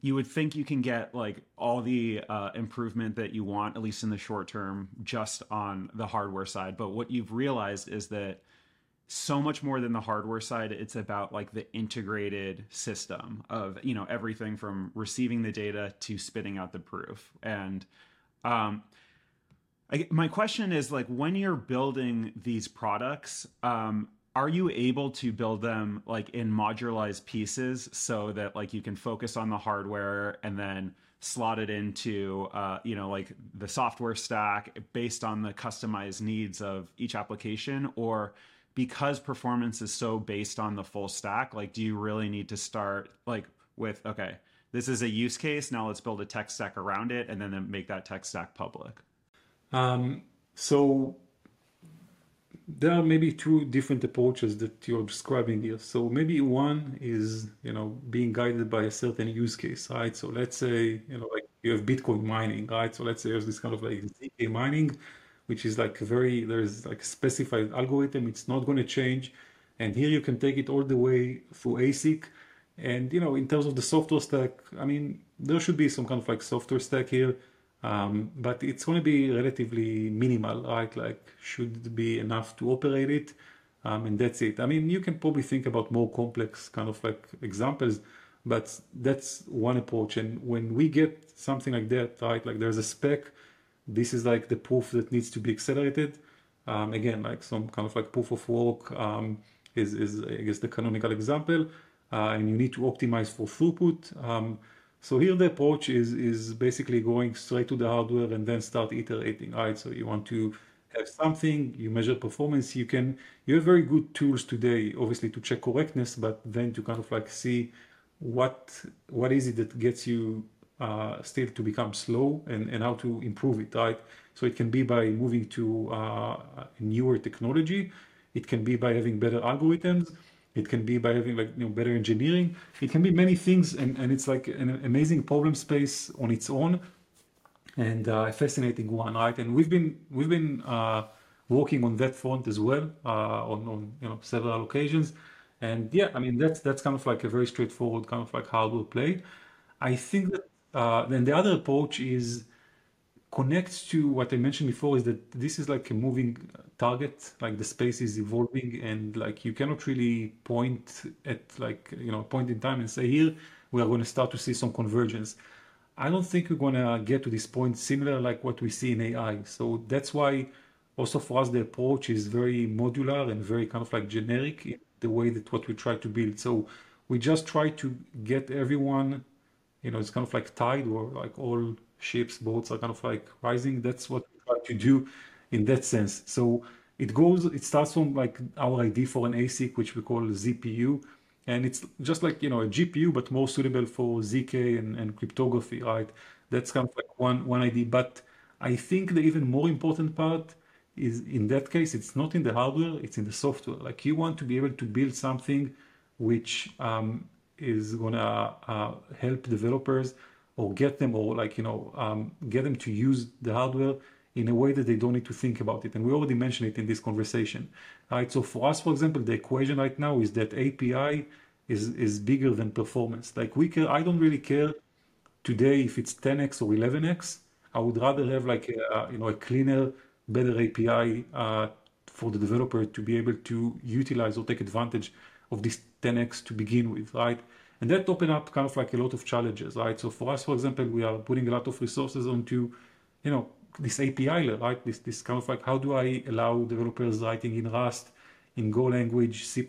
you would think you can get like all the uh, improvement that you want at least in the short term just on the hardware side. But what you've realized is that so much more than the hardware side it's about like the integrated system of you know everything from receiving the data to spitting out the proof. And um, I, my question is like when you're building these products um, are you able to build them like in modularized pieces so that like you can focus on the hardware and then slot it into uh, you know like the software stack based on the customized needs of each application? Or because performance is so based on the full stack like do you really need to start like with okay this is a use case now let's build a tech stack around it and then make that tech stack public? Um, so there are maybe two different approaches that you're describing here. So maybe one is, you know, being guided by a certain use case, right? So let's say, you know, like you have Bitcoin mining, right? So let's say there's this kind of like ZK mining, which is like very, there's like a specified algorithm. It's not going to change. And here you can take it all the way through ASIC. And, you know, in terms of the software stack, I mean, there should be some kind of like software stack here um, but it's going to be relatively minimal, right? Like should be enough to operate it. Um, and that's it. I mean, you can probably think about more complex kind of like examples, but that's one approach. And when we get something like that, right, like there's a spec, this is like the proof that needs to be accelerated. Um, again, like some kind of like proof of work um, is, is, I guess, the canonical example. Uh, and you need to optimize for throughput. Um, so here the approach is is basically going straight to the hardware and then start iterating, right? So you want to have something, you measure performance, you can you have very good tools today, obviously to check correctness, but then to kind of like see what what is it that gets you uh, still to become slow and, and how to improve it, right? So it can be by moving to uh, newer technology, it can be by having better algorithms it can be by having like you know better engineering. It can be many things, and, and it's like an amazing problem space on its own, and uh, a fascinating one, right? And we've been we've been uh, working on that front as well uh, on on you know several occasions, and yeah, I mean that's that's kind of like a very straightforward kind of like hardware play. I think that uh, then the other approach is connects to what I mentioned before is that this is like a moving target like the space is evolving and like you cannot really point at like you know a point in time and say here we are going to start to see some convergence. I don't think we're going to get to this point similar like what we see in ai so that's why also for us the approach is very modular and very kind of like generic in the way that what we try to build. So we just try to get everyone you know it's kind of like tide or like all ships boats are kind of like rising that's what we try to do in that sense. So it goes, it starts from like our ID for an ASIC, which we call ZPU. And it's just like, you know, a GPU, but more suitable for ZK and, and cryptography, right? That's kind of like one, one ID. But I think the even more important part is in that case, it's not in the hardware, it's in the software. Like you want to be able to build something which um, is gonna uh, help developers or get them or like, you know, um, get them to use the hardware in a way that they don't need to think about it. And we already mentioned it in this conversation. Right? So for us, for example, the equation right now is that API is is bigger than performance. Like we care, I don't really care today if it's 10x or 11x. I would rather have like a, you know a cleaner, better API uh, for the developer to be able to utilize or take advantage of this 10x to begin with, right? And that open up kind of like a lot of challenges, right? So for us, for example, we are putting a lot of resources onto, you know, this API right? This this kind of like how do I allow developers writing in Rust, in Go language, C++,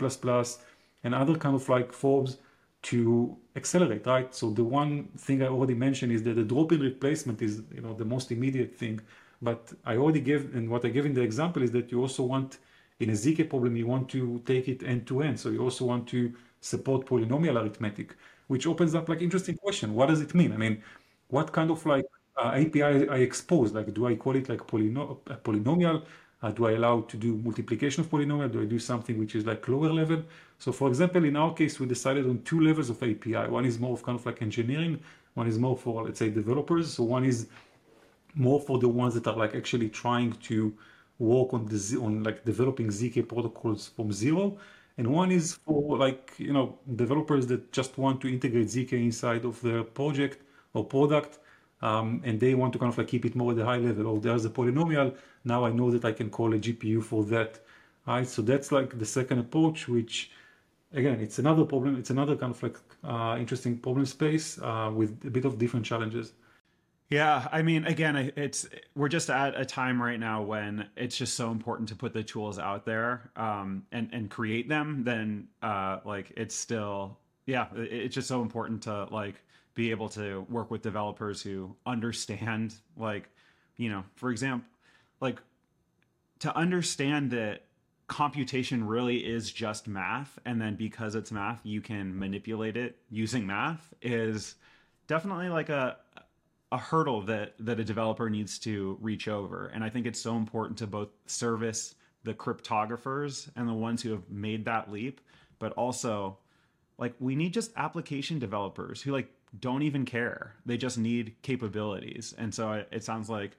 and other kind of like forms to accelerate, right? So the one thing I already mentioned is that the drop-in replacement is, you know, the most immediate thing. But I already gave, and what I gave in the example is that you also want, in a ZK problem, you want to take it end to end. So you also want to support polynomial arithmetic, which opens up like interesting question. What does it mean? I mean, what kind of like uh, API I expose? Like, do I call it like polyno polynomial? Uh, do I allow to do multiplication of polynomial? Do I do something which is like lower level? So for example, in our case, we decided on two levels of API. One is more of kind of like engineering. One is more for, let's say, developers. So one is more for the ones that are like actually trying to work on the on like developing ZK protocols from zero. And one is for like, you know, developers that just want to integrate ZK inside of their project or product. Um, and they want to kind of like keep it more at the high level. Or there's a polynomial. Now I know that I can call a GPU for that. Right. So that's like the second approach, which again, it's another problem. It's another kind of like uh, interesting problem space uh, with a bit of different challenges. Yeah, I mean, again, it's we're just at a time right now when it's just so important to put the tools out there um, and and create them. Then, uh, like, it's still yeah, it's just so important to like be able to work with developers who understand, like, you know, for example, like to understand that computation really is just math, and then because it's math, you can manipulate it using math is definitely like a a hurdle that that a developer needs to reach over. And i think it's so important to both service the cryptographers and the ones who have made that leap but also like we need just application developers who like don't even care. They just need capabilities. And so it, it sounds like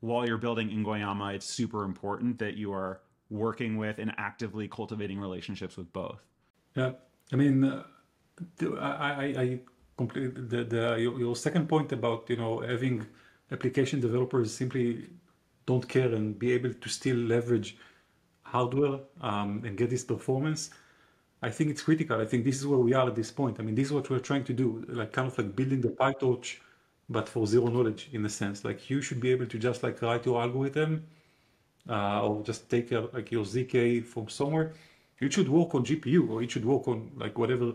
while you're building Ingonyama it's super important that you are working with and actively cultivating relationships with both. Yeah. I mean uh, I, I, I the, the your, your second point about you know having application developers simply don't care and be able to still leverage hardware um, and get this performance i think it's critical. I think this is where we are at this point. I mean this is what we're trying to do like kind of like building the pytorch but for zero knowledge in a sense. Like you should be able to just like write your algorithm uh, or just take a, like your zk from somewhere. It should work on gpu or it should work on like whatever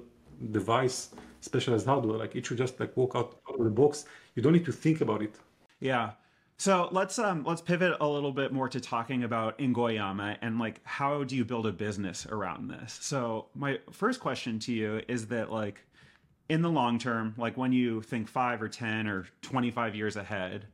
device specialized hardware. Like it should just like walk out of the box. You don't need to think about it. Yeah. So let's um let's pivot a little bit more to talking about Ingonyama and like how do you build a business around this? So my first question to you is that like in the long term, like when you think five or ten or twenty five years ahead,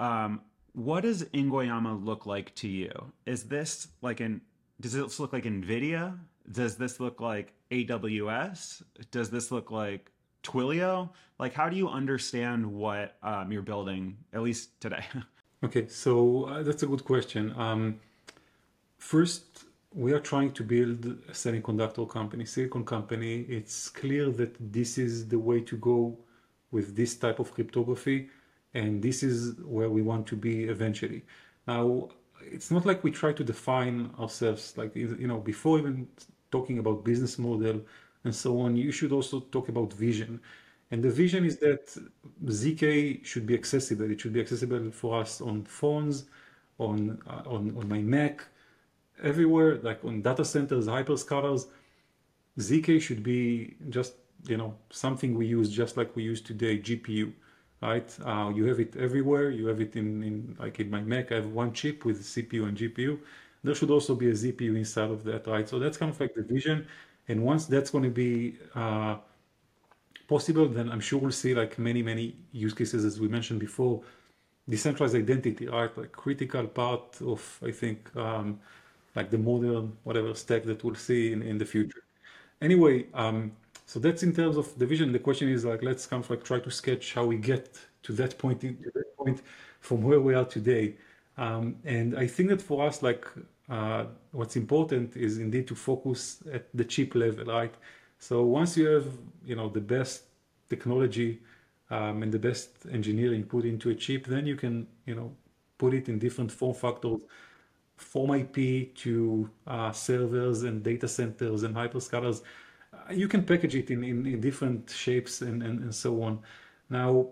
um, what does Ingonyama look like to you? Is this like an does this look like NVIDIA? Does this look like AWS? Does this look like Twilio? Like, how do you understand what um, you're building, at least today? okay, so uh, that's a good question. Um, first, we are trying to build a semiconductor company, silicon company. It's clear that this is the way to go with this type of cryptography, and this is where we want to be eventually. Now, it's not like we try to define ourselves like you know before even talking about business model and so on you should also talk about vision and the vision is that zk should be accessible it should be accessible for us on phones on uh, on, on my mac everywhere like on data centers hyperscalers zk should be just you know something we use just like we use today gpu right? Uh, you have it everywhere. You have it in, in like in my Mac. I have one chip with CPU and GPU. There should also be a ZPU inside of that, right? So that's kind of like the vision. And once that's going to be uh, possible, then I'm sure we'll see like many many use cases as we mentioned before. Decentralized identity, right? Like critical part of I think um, like the modern whatever stack that we'll see in, in the future. Anyway, um, so that's in terms of the vision. The question is like, let's kind of like try to sketch how we get to that point, to that point from where we are today. Um, and I think that for us, like, uh, what's important is indeed to focus at the chip level, right? So once you have, you know, the best technology um, and the best engineering put into a chip, then you can, you know, put it in different form factors, from IP to uh, servers and data centers and hyperscalers. Uh, you can package it in, in, in different shapes and, and, and so on. Now,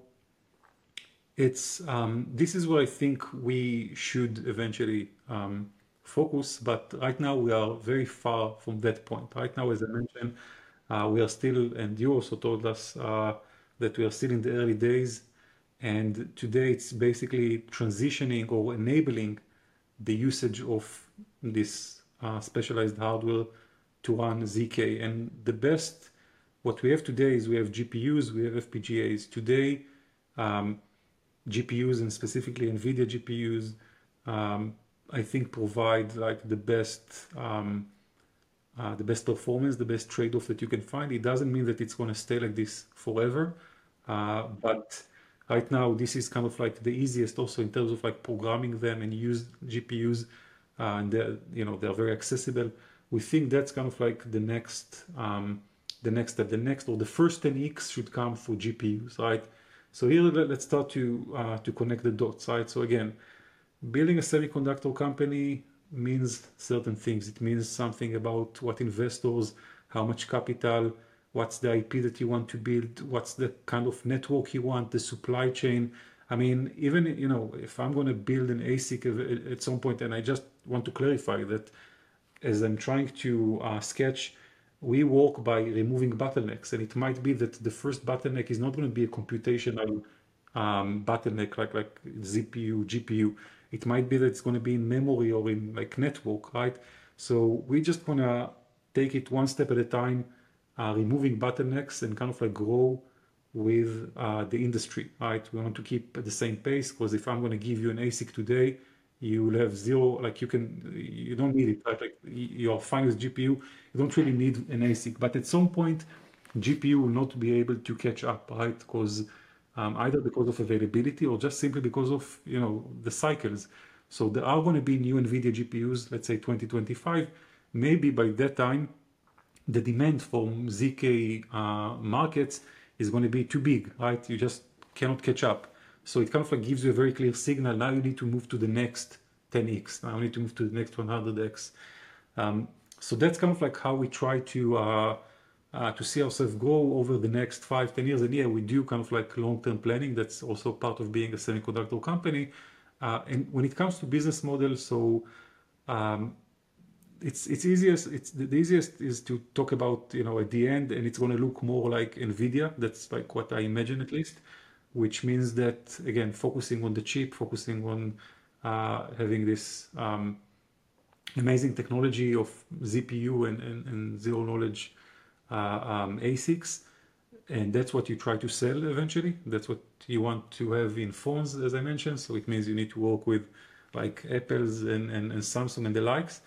it's um, this is where I think we should eventually um, focus, but right now we are very far from that point. Right now, as I mentioned, uh, we are still, and you also told us uh, that we are still in the early days, and today it's basically transitioning or enabling the usage of this uh, specialized hardware to run ZK. And the best, what we have today is we have GPUs, we have FPGAs. Today, um, GPUs and specifically NVIDIA GPUs, um, I think provide like the best um, uh, the best performance, the best trade-off that you can find. It doesn't mean that it's going to stay like this forever, uh, but right now this is kind of like the easiest also in terms of like programming them and use GPUs, uh, and they're you know they're very accessible. We think that's kind of like the next um, the next step. The next or the first 10x should come for GPUs, right? So here let's start to uh, to connect the dots, right? So again, building a semiconductor company means certain things. It means something about what investors, how much capital, what's the IP that you want to build, what's the kind of network you want, the supply chain. I mean, even you know, if I'm going to build an ASIC at some point, and I just want to clarify that as I'm trying to uh, sketch, we work by removing bottlenecks, and it might be that the first bottleneck is not going to be a computational um, bottleneck like like CPU, GPU it might be that it's going to be in memory or in like network, right? So we just want to take it one step at a time, uh, removing bottlenecks and kind of like grow with uh, the industry, right? We want to keep at the same pace because if I'm going to give you an ASIC today, you will have zero, like you can, you don't need it, right? Like your finest GPU, you don't really need an ASIC. But at some point, GPU will not be able to catch up, right? Because um, either because of availability or just simply because of you know the cycles. So there are going to be new NVIDIA GPUs, let's say 2025. Maybe by that time, the demand from ZK uh, markets is going to be too big, right? You just cannot catch up. So it kind of like gives you a very clear signal. Now you need to move to the next 10x. Now you need to move to the next 100x. Um, so that's kind of like how we try to uh, to see ourselves grow over the next five, ten years. And yeah, we do kind of like long-term planning. That's also part of being a semiconductor company. Uh, and when it comes to business models, so um, it's it's easiest. It's the easiest is to talk about you know at the end, and it's going to look more like Nvidia. That's like what I imagine at least, which means that again focusing on the chip, focusing on uh, having this um, amazing technology of ZPU and, and, uh, um, ASICs, and that's what you try to sell eventually. That's what you want to have in phones, as I mentioned. So it means you need to work with like Apple's and, and, and Samsung and the likes,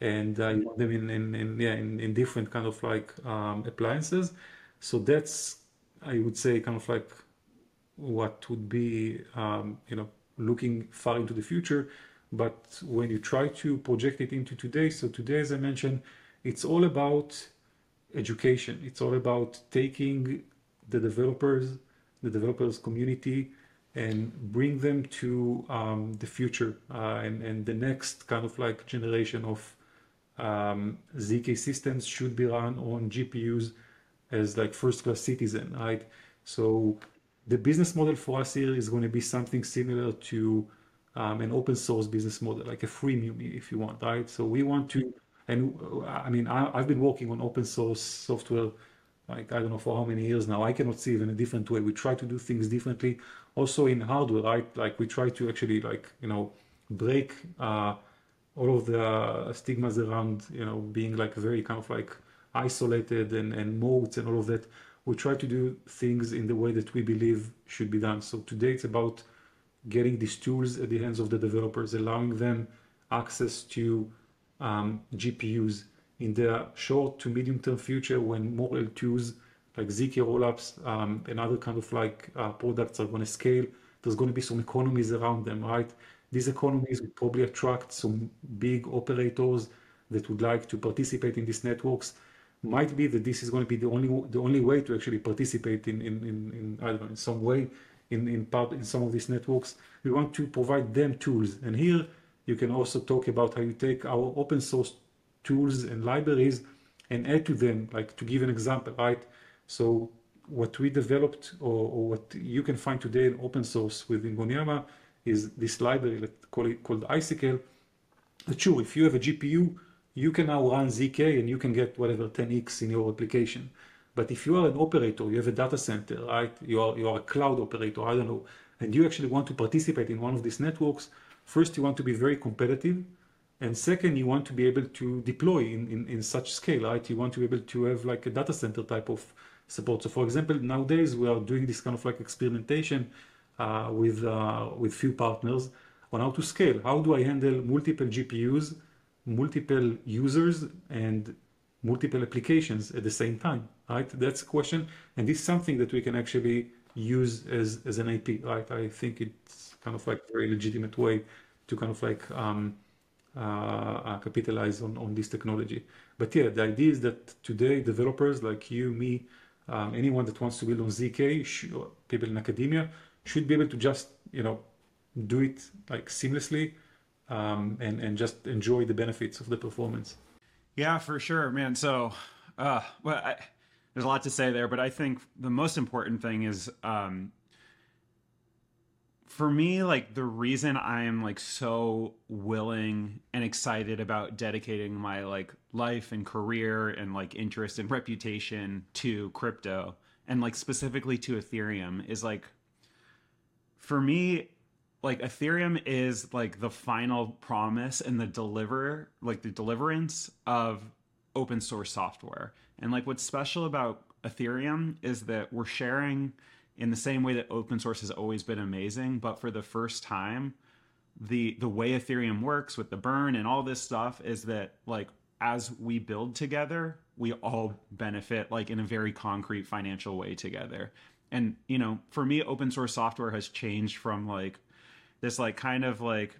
and uh, you want them in, in, in yeah in, in different kind of like um, appliances. So that's I would say kind of like what would be um, you know looking far into the future. But when you try to project it into today, so today, as I mentioned, it's all about education. It's all about taking the developers, the developers community, and bring them to um, the future uh, and, and the next kind of like generation of um, ZK systems should be run on GPUs as like first class citizen, right? So the business model for us here is going to be something similar to um, an open source business model, like a freemium, if you want, right? So we want to and uh, I mean, I, have been working on open source software, like I don't know for how many years now. I cannot see it in a different way. We try to do things differently. Also in hardware, right? Like we try to actually like you know break uh, all of the stigmas around you know being like very kind of like isolated and and modes and all of that. We try to do things in the way that we believe should be done. So today it's about getting these tools at the hands of the developers, allowing them access to GPUs in the short to medium term future when more L2s like ZK rollups um, and other kind of like uh, products are going to scale, there's going to be some economies around them, right? These economies would probably attract some big operators that would like to participate in these networks. might be that this is going to be the only the only way to actually participate in in, in, in I don't know in some way in in part in some of these networks. We want to provide them tools, and here you can also talk about how you take our open source tools and libraries and add to them. Like to give an example, right? So what we developed or, or what you can find today in open source with Ingonyama is this library that call it, called Icicle. But sure, if you have a GPU, you can now run ZK and you can get whatever 10x in your application. But if you are an operator, you have a data center, right? You are, you are a cloud operator, I don't know, and you actually want to participate in one of these networks, first you want to be very competitive. And second, you want to be able to deploy in, in, in such scale, right? You want to be able to have like a data center type of support. So for example, nowadays we are doing this kind of like experimentation uh, with, uh, with few partners on how to scale. How do I handle multiple GPUs, multiple users, and multiple applications at the same time, right? That's a question. And this is something that we can actually use as, as an IP, right? I think it's kind of like very legitimate way to kind of like um, uh, uh, capitalize on, on this technology. But yeah, the idea is that today developers like you, me, um, anyone that wants to build on ZK, people in academia, should be able to just, you know, do it like seamlessly um, and, and just enjoy the benefits of the performance. Yeah, for sure, man. So, uh, well, I, there's a lot to say there, but I think the most important thing is, um, for me, like the reason I am like so willing and excited about dedicating my like life and career and like interest and reputation to crypto and like specifically to Ethereum is like, for me, like Ethereum is like the final promise and the deliver like the deliverance of open source software. And like what's special about Ethereum is that we're sharing in the same way that open source has always been amazing, but for the first time, the the way Ethereum works with the burn and all this stuff is that like as we build together, we all benefit like in a very concrete financial way together. And you know, for me open source software has changed from like this like kind of like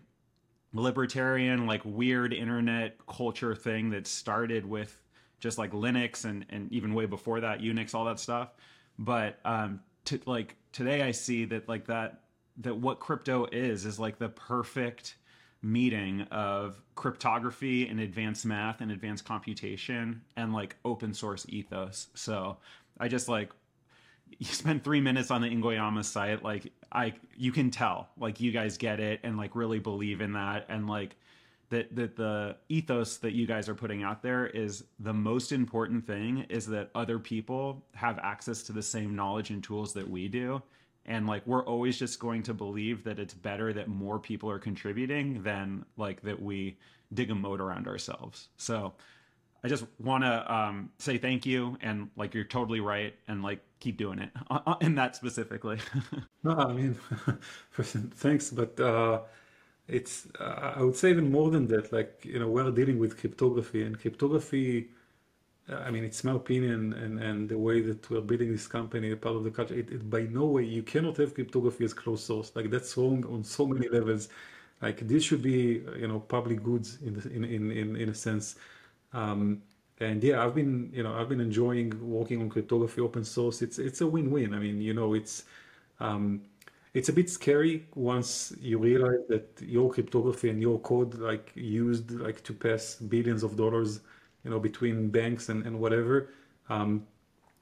libertarian like weird internet culture thing that started with just like Linux and and even way before that Unix all that stuff but um to like today I see that like that that what crypto is is like the perfect meeting of cryptography and advanced math and advanced computation and like open source ethos. So I just like you spend three minutes on the Ingonyama site, like I, you can tell, like you guys get it and like really believe in that, and like that that the ethos that you guys are putting out there is the most important thing is that other people have access to the same knowledge and tools that we do and like we're always just going to believe that it's better that more people are contributing than like that we dig a moat around ourselves so I just want to um, say thank you, and like you're totally right, and like keep doing it in that specifically. no, I mean, thanks, but uh, it's uh, I would say even more than that. Like you know, we're dealing with cryptography, and cryptography. Uh, I mean, it's my opinion, and, and the way that we're building this company, a part of the culture. It, it, by no way you cannot have cryptography as closed source. Like that's wrong on so many levels. Like this should be you know public goods in the, in, in in in a sense. Um, and yeah, I've been, you know, I've been enjoying working on cryptography open source. It's it's a win-win. I mean, you know, it's um, it's a bit scary once you realize that your cryptography and your code like used like to pass billions of dollars, you know, between banks and, and whatever. Um,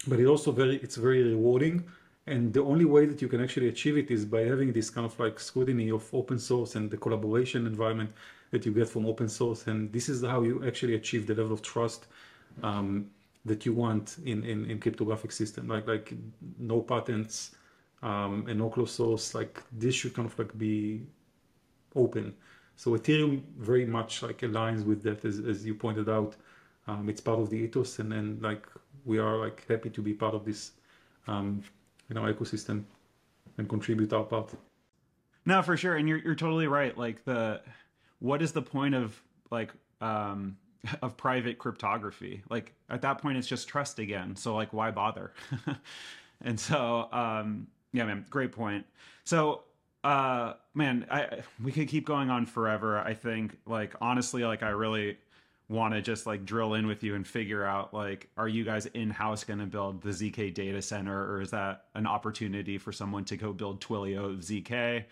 but it also very it's very rewarding. And the only way that you can actually achieve it is by having this kind of like scrutiny of open source and the collaboration environment that you get from open source. And this is how you actually achieve the level of trust um, that you want in, in, in cryptographic system, like like no patents um, and no closed source. Like this should kind of like be open. So Ethereum very much like aligns with that, as, as you pointed out. Um, it's part of the ethos, and then like we are like happy to be part of this, um, you know, ecosystem and contribute our part. No, for sure, and you're you're totally right. Like the what is the point of like um of private cryptography like at that point it's just trust again so like why bother and so um yeah man great point. So uh man i we could keep going on forever i think. Like honestly like i really want to just like drill in with you and figure out like are you guys in-house going to build the zk data center or is that an opportunity for someone to go build twilio zk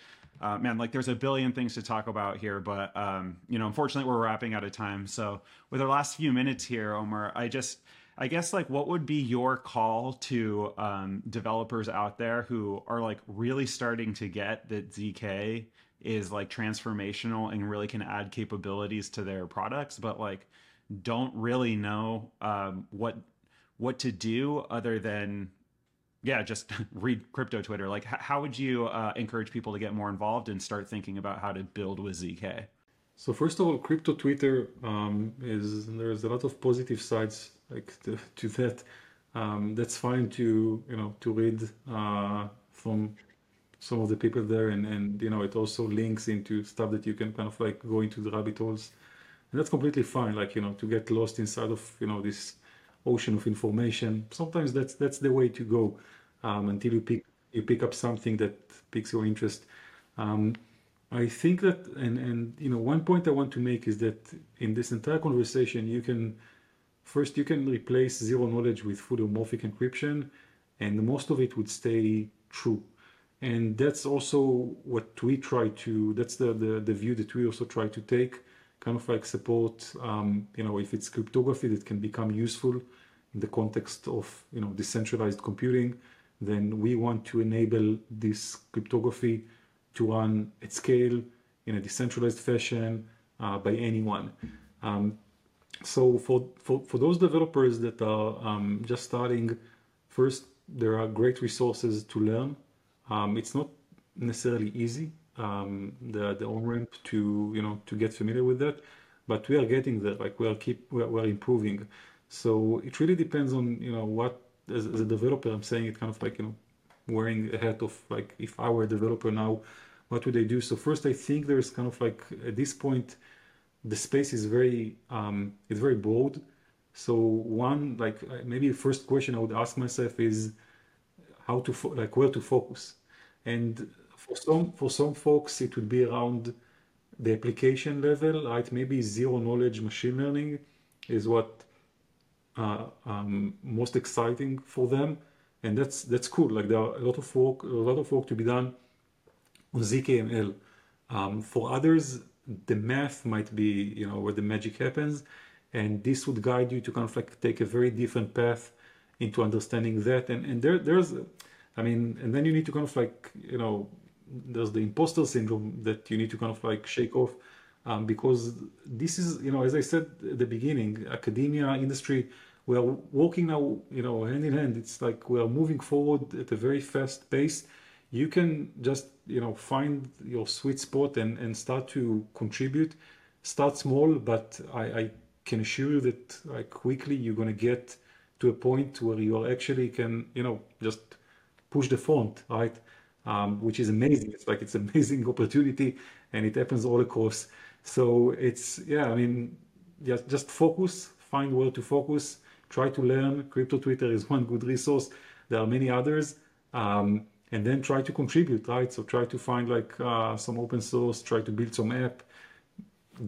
uh, man like there's a billion things to talk about here but um, you know unfortunately we're wrapping out of time. So with our last few minutes here omer i just i guess like what would be your call to um, developers out there who are like really starting to get that zk is like transformational and really can add capabilities to their products, but like don't really know um, what what to do other than yeah just read crypto twitter? Like how would you uh, encourage people to get more involved and start thinking about how to build with zk so first of all crypto twitter um, is there's a lot of positive sides like to, to that um, that's fine to you know to read uh, from some of the people there and and you know it also links into stuff that you can kind of like go into the rabbit holes. And that's completely fine like you know to get lost inside of you know this ocean of information. Sometimes that's that's the way to go um, until you pick you pick up something that piques your interest. Um, i think that and and you know one point i want to make is that in this entire conversation you can first you can replace zero knowledge with fully homomorphic encryption and most of it would stay true. And that's also what we try to that's the, the the view that we also try to take kind of like support um, you know if it's cryptography that can become useful in the context of you know decentralized computing then we want to enable this cryptography to run at scale in a decentralized fashion uh, by anyone. Um, so for, for for those developers that are um, just starting first there are great resources to learn um, it's not necessarily easy um, the the on ramp to you know to get familiar with that, but we are getting there. Like we are keep we are, we are improving. So it really depends on you know what as, as, a developer I'm saying it kind of like you know wearing a hat of like if I were a developer now, what would I do? So first I think there's kind of like at this point the space is very um, it's very broad. So one like maybe the first question I would ask myself is how to fo- like where to focus. And for some for some folks it would be around the application level right? Maybe zero knowledge machine learning is what uh, um, most exciting for them. And that's that's cool. Like there are a lot of work a lot of work to be done on zkml um, for others the math might be you know where the magic happens and this would guide you to kind of like take a very different path into understanding that and and there there's I mean, and then you need to kind of like, you know, there's the imposter syndrome that you need to kind of like shake off um, because this is, you know, as I said at the beginning, academia, industry, we are working now, you know, hand in hand. It's like we are moving forward at a very fast pace. You can just, you know, find your sweet spot and, and start to contribute. Start small, but I, I can assure you that like quickly you're going to get to a point where you actually can, you know, just push the font, right? Um, which is amazing. It's like it's amazing opportunity, and it happens all across. So it's yeah, I mean, just just focus, find where to focus, try to learn. Crypto Twitter is one good resource. There are many others, um, and then try to contribute, right? So try to find like uh, some open source, try to build some app,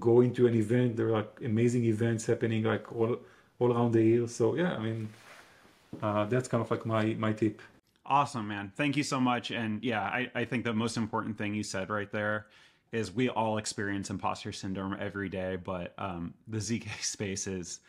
go into an event. There are like amazing events happening like all all around the year. So yeah, I mean, uh, that's kind of like my my tip. Awesome, man. Thank you so much. And yeah, I, I think the most important thing you said right there is we all experience imposter syndrome every day, but um, the ZK space is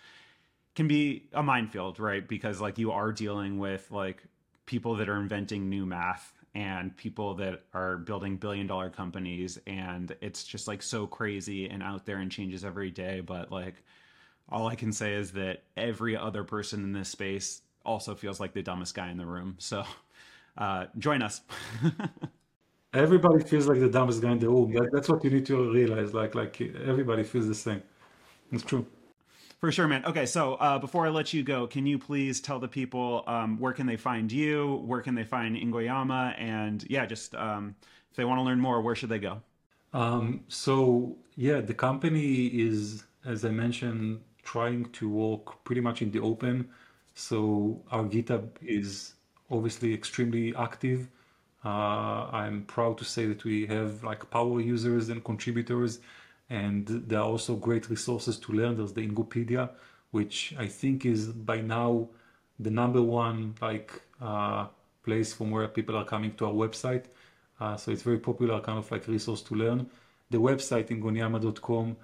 can be a minefield, right? Because like you are dealing with like people that are inventing new math and people that are building billion dollar companies and it's just like so crazy and out there and changes every day but like all i can say is that every other person in this space also feels like the dumbest guy in the room so uh, join us. everybody feels like the dumbest guy in the room. That, that's what you need to realize. Like, like everybody feels the same. It's true. For sure, man. Okay, so uh, before I let you go, can you please tell the people um, where can they find you? Where can they find Ingonyama? And yeah, just um, if they want to learn more, where should they go? Um, so yeah, the company is, as I mentioned, trying to work pretty much in the open. So our GitHub is obviously extremely active. Uh, I'm proud to say that we have like power users and contributors And there are also great resources to learn. There's the Ingopedia, which I think is by now the number one like uh, place from where people are coming to our website. Uh, so it's very popular kind of like resource to learn. The website ingonyama.com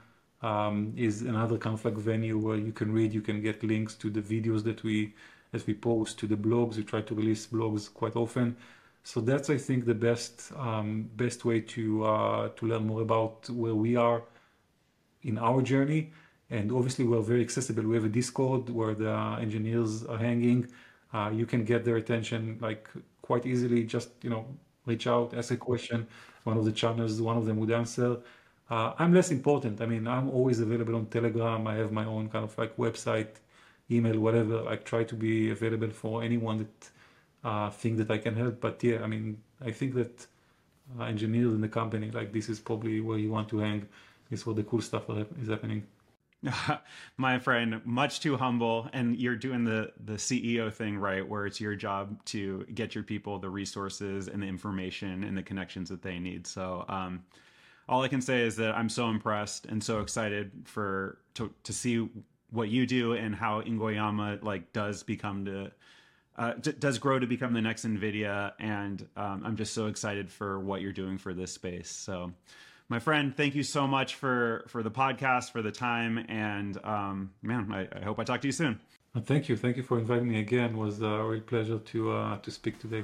um, is another kind of like venue where you can read, you can get links to the videos that we that we post, to the blogs. We try to release blogs quite often. So that's I think the best um, best way to uh, to learn more about where we are in our journey. And obviously we're very accessible. We have a Discord where the engineers are hanging. Uh, you can get their attention like quite easily. Just you know reach out, ask a question. One of the channels, one of them would answer. Uh, I'm less important. I mean, I'm always available on Telegram. I have my own kind of like website, email, whatever. I try to be available for anyone that uh, think that I can help. But yeah, I mean, I think that uh, engineers in the company, like this is probably where you want to hang. Is where the cool stuff is happening. my friend much too humble and you're doing the the ceo thing right where it's your job to get your people the resources and the information and the connections that they need. So um, all i can say is that i'm so impressed and so excited for to, to see what you do and how Ingonyama like does become the uh, d- does grow to become the next nvidia. And um, i'm just so excited for what you're doing for this space. So my friend, thank you so much for for the podcast, for the time, and um, man, I, I hope I talk to you soon. Thank you, thank you for inviting me again. It was a real pleasure to uh, to speak today.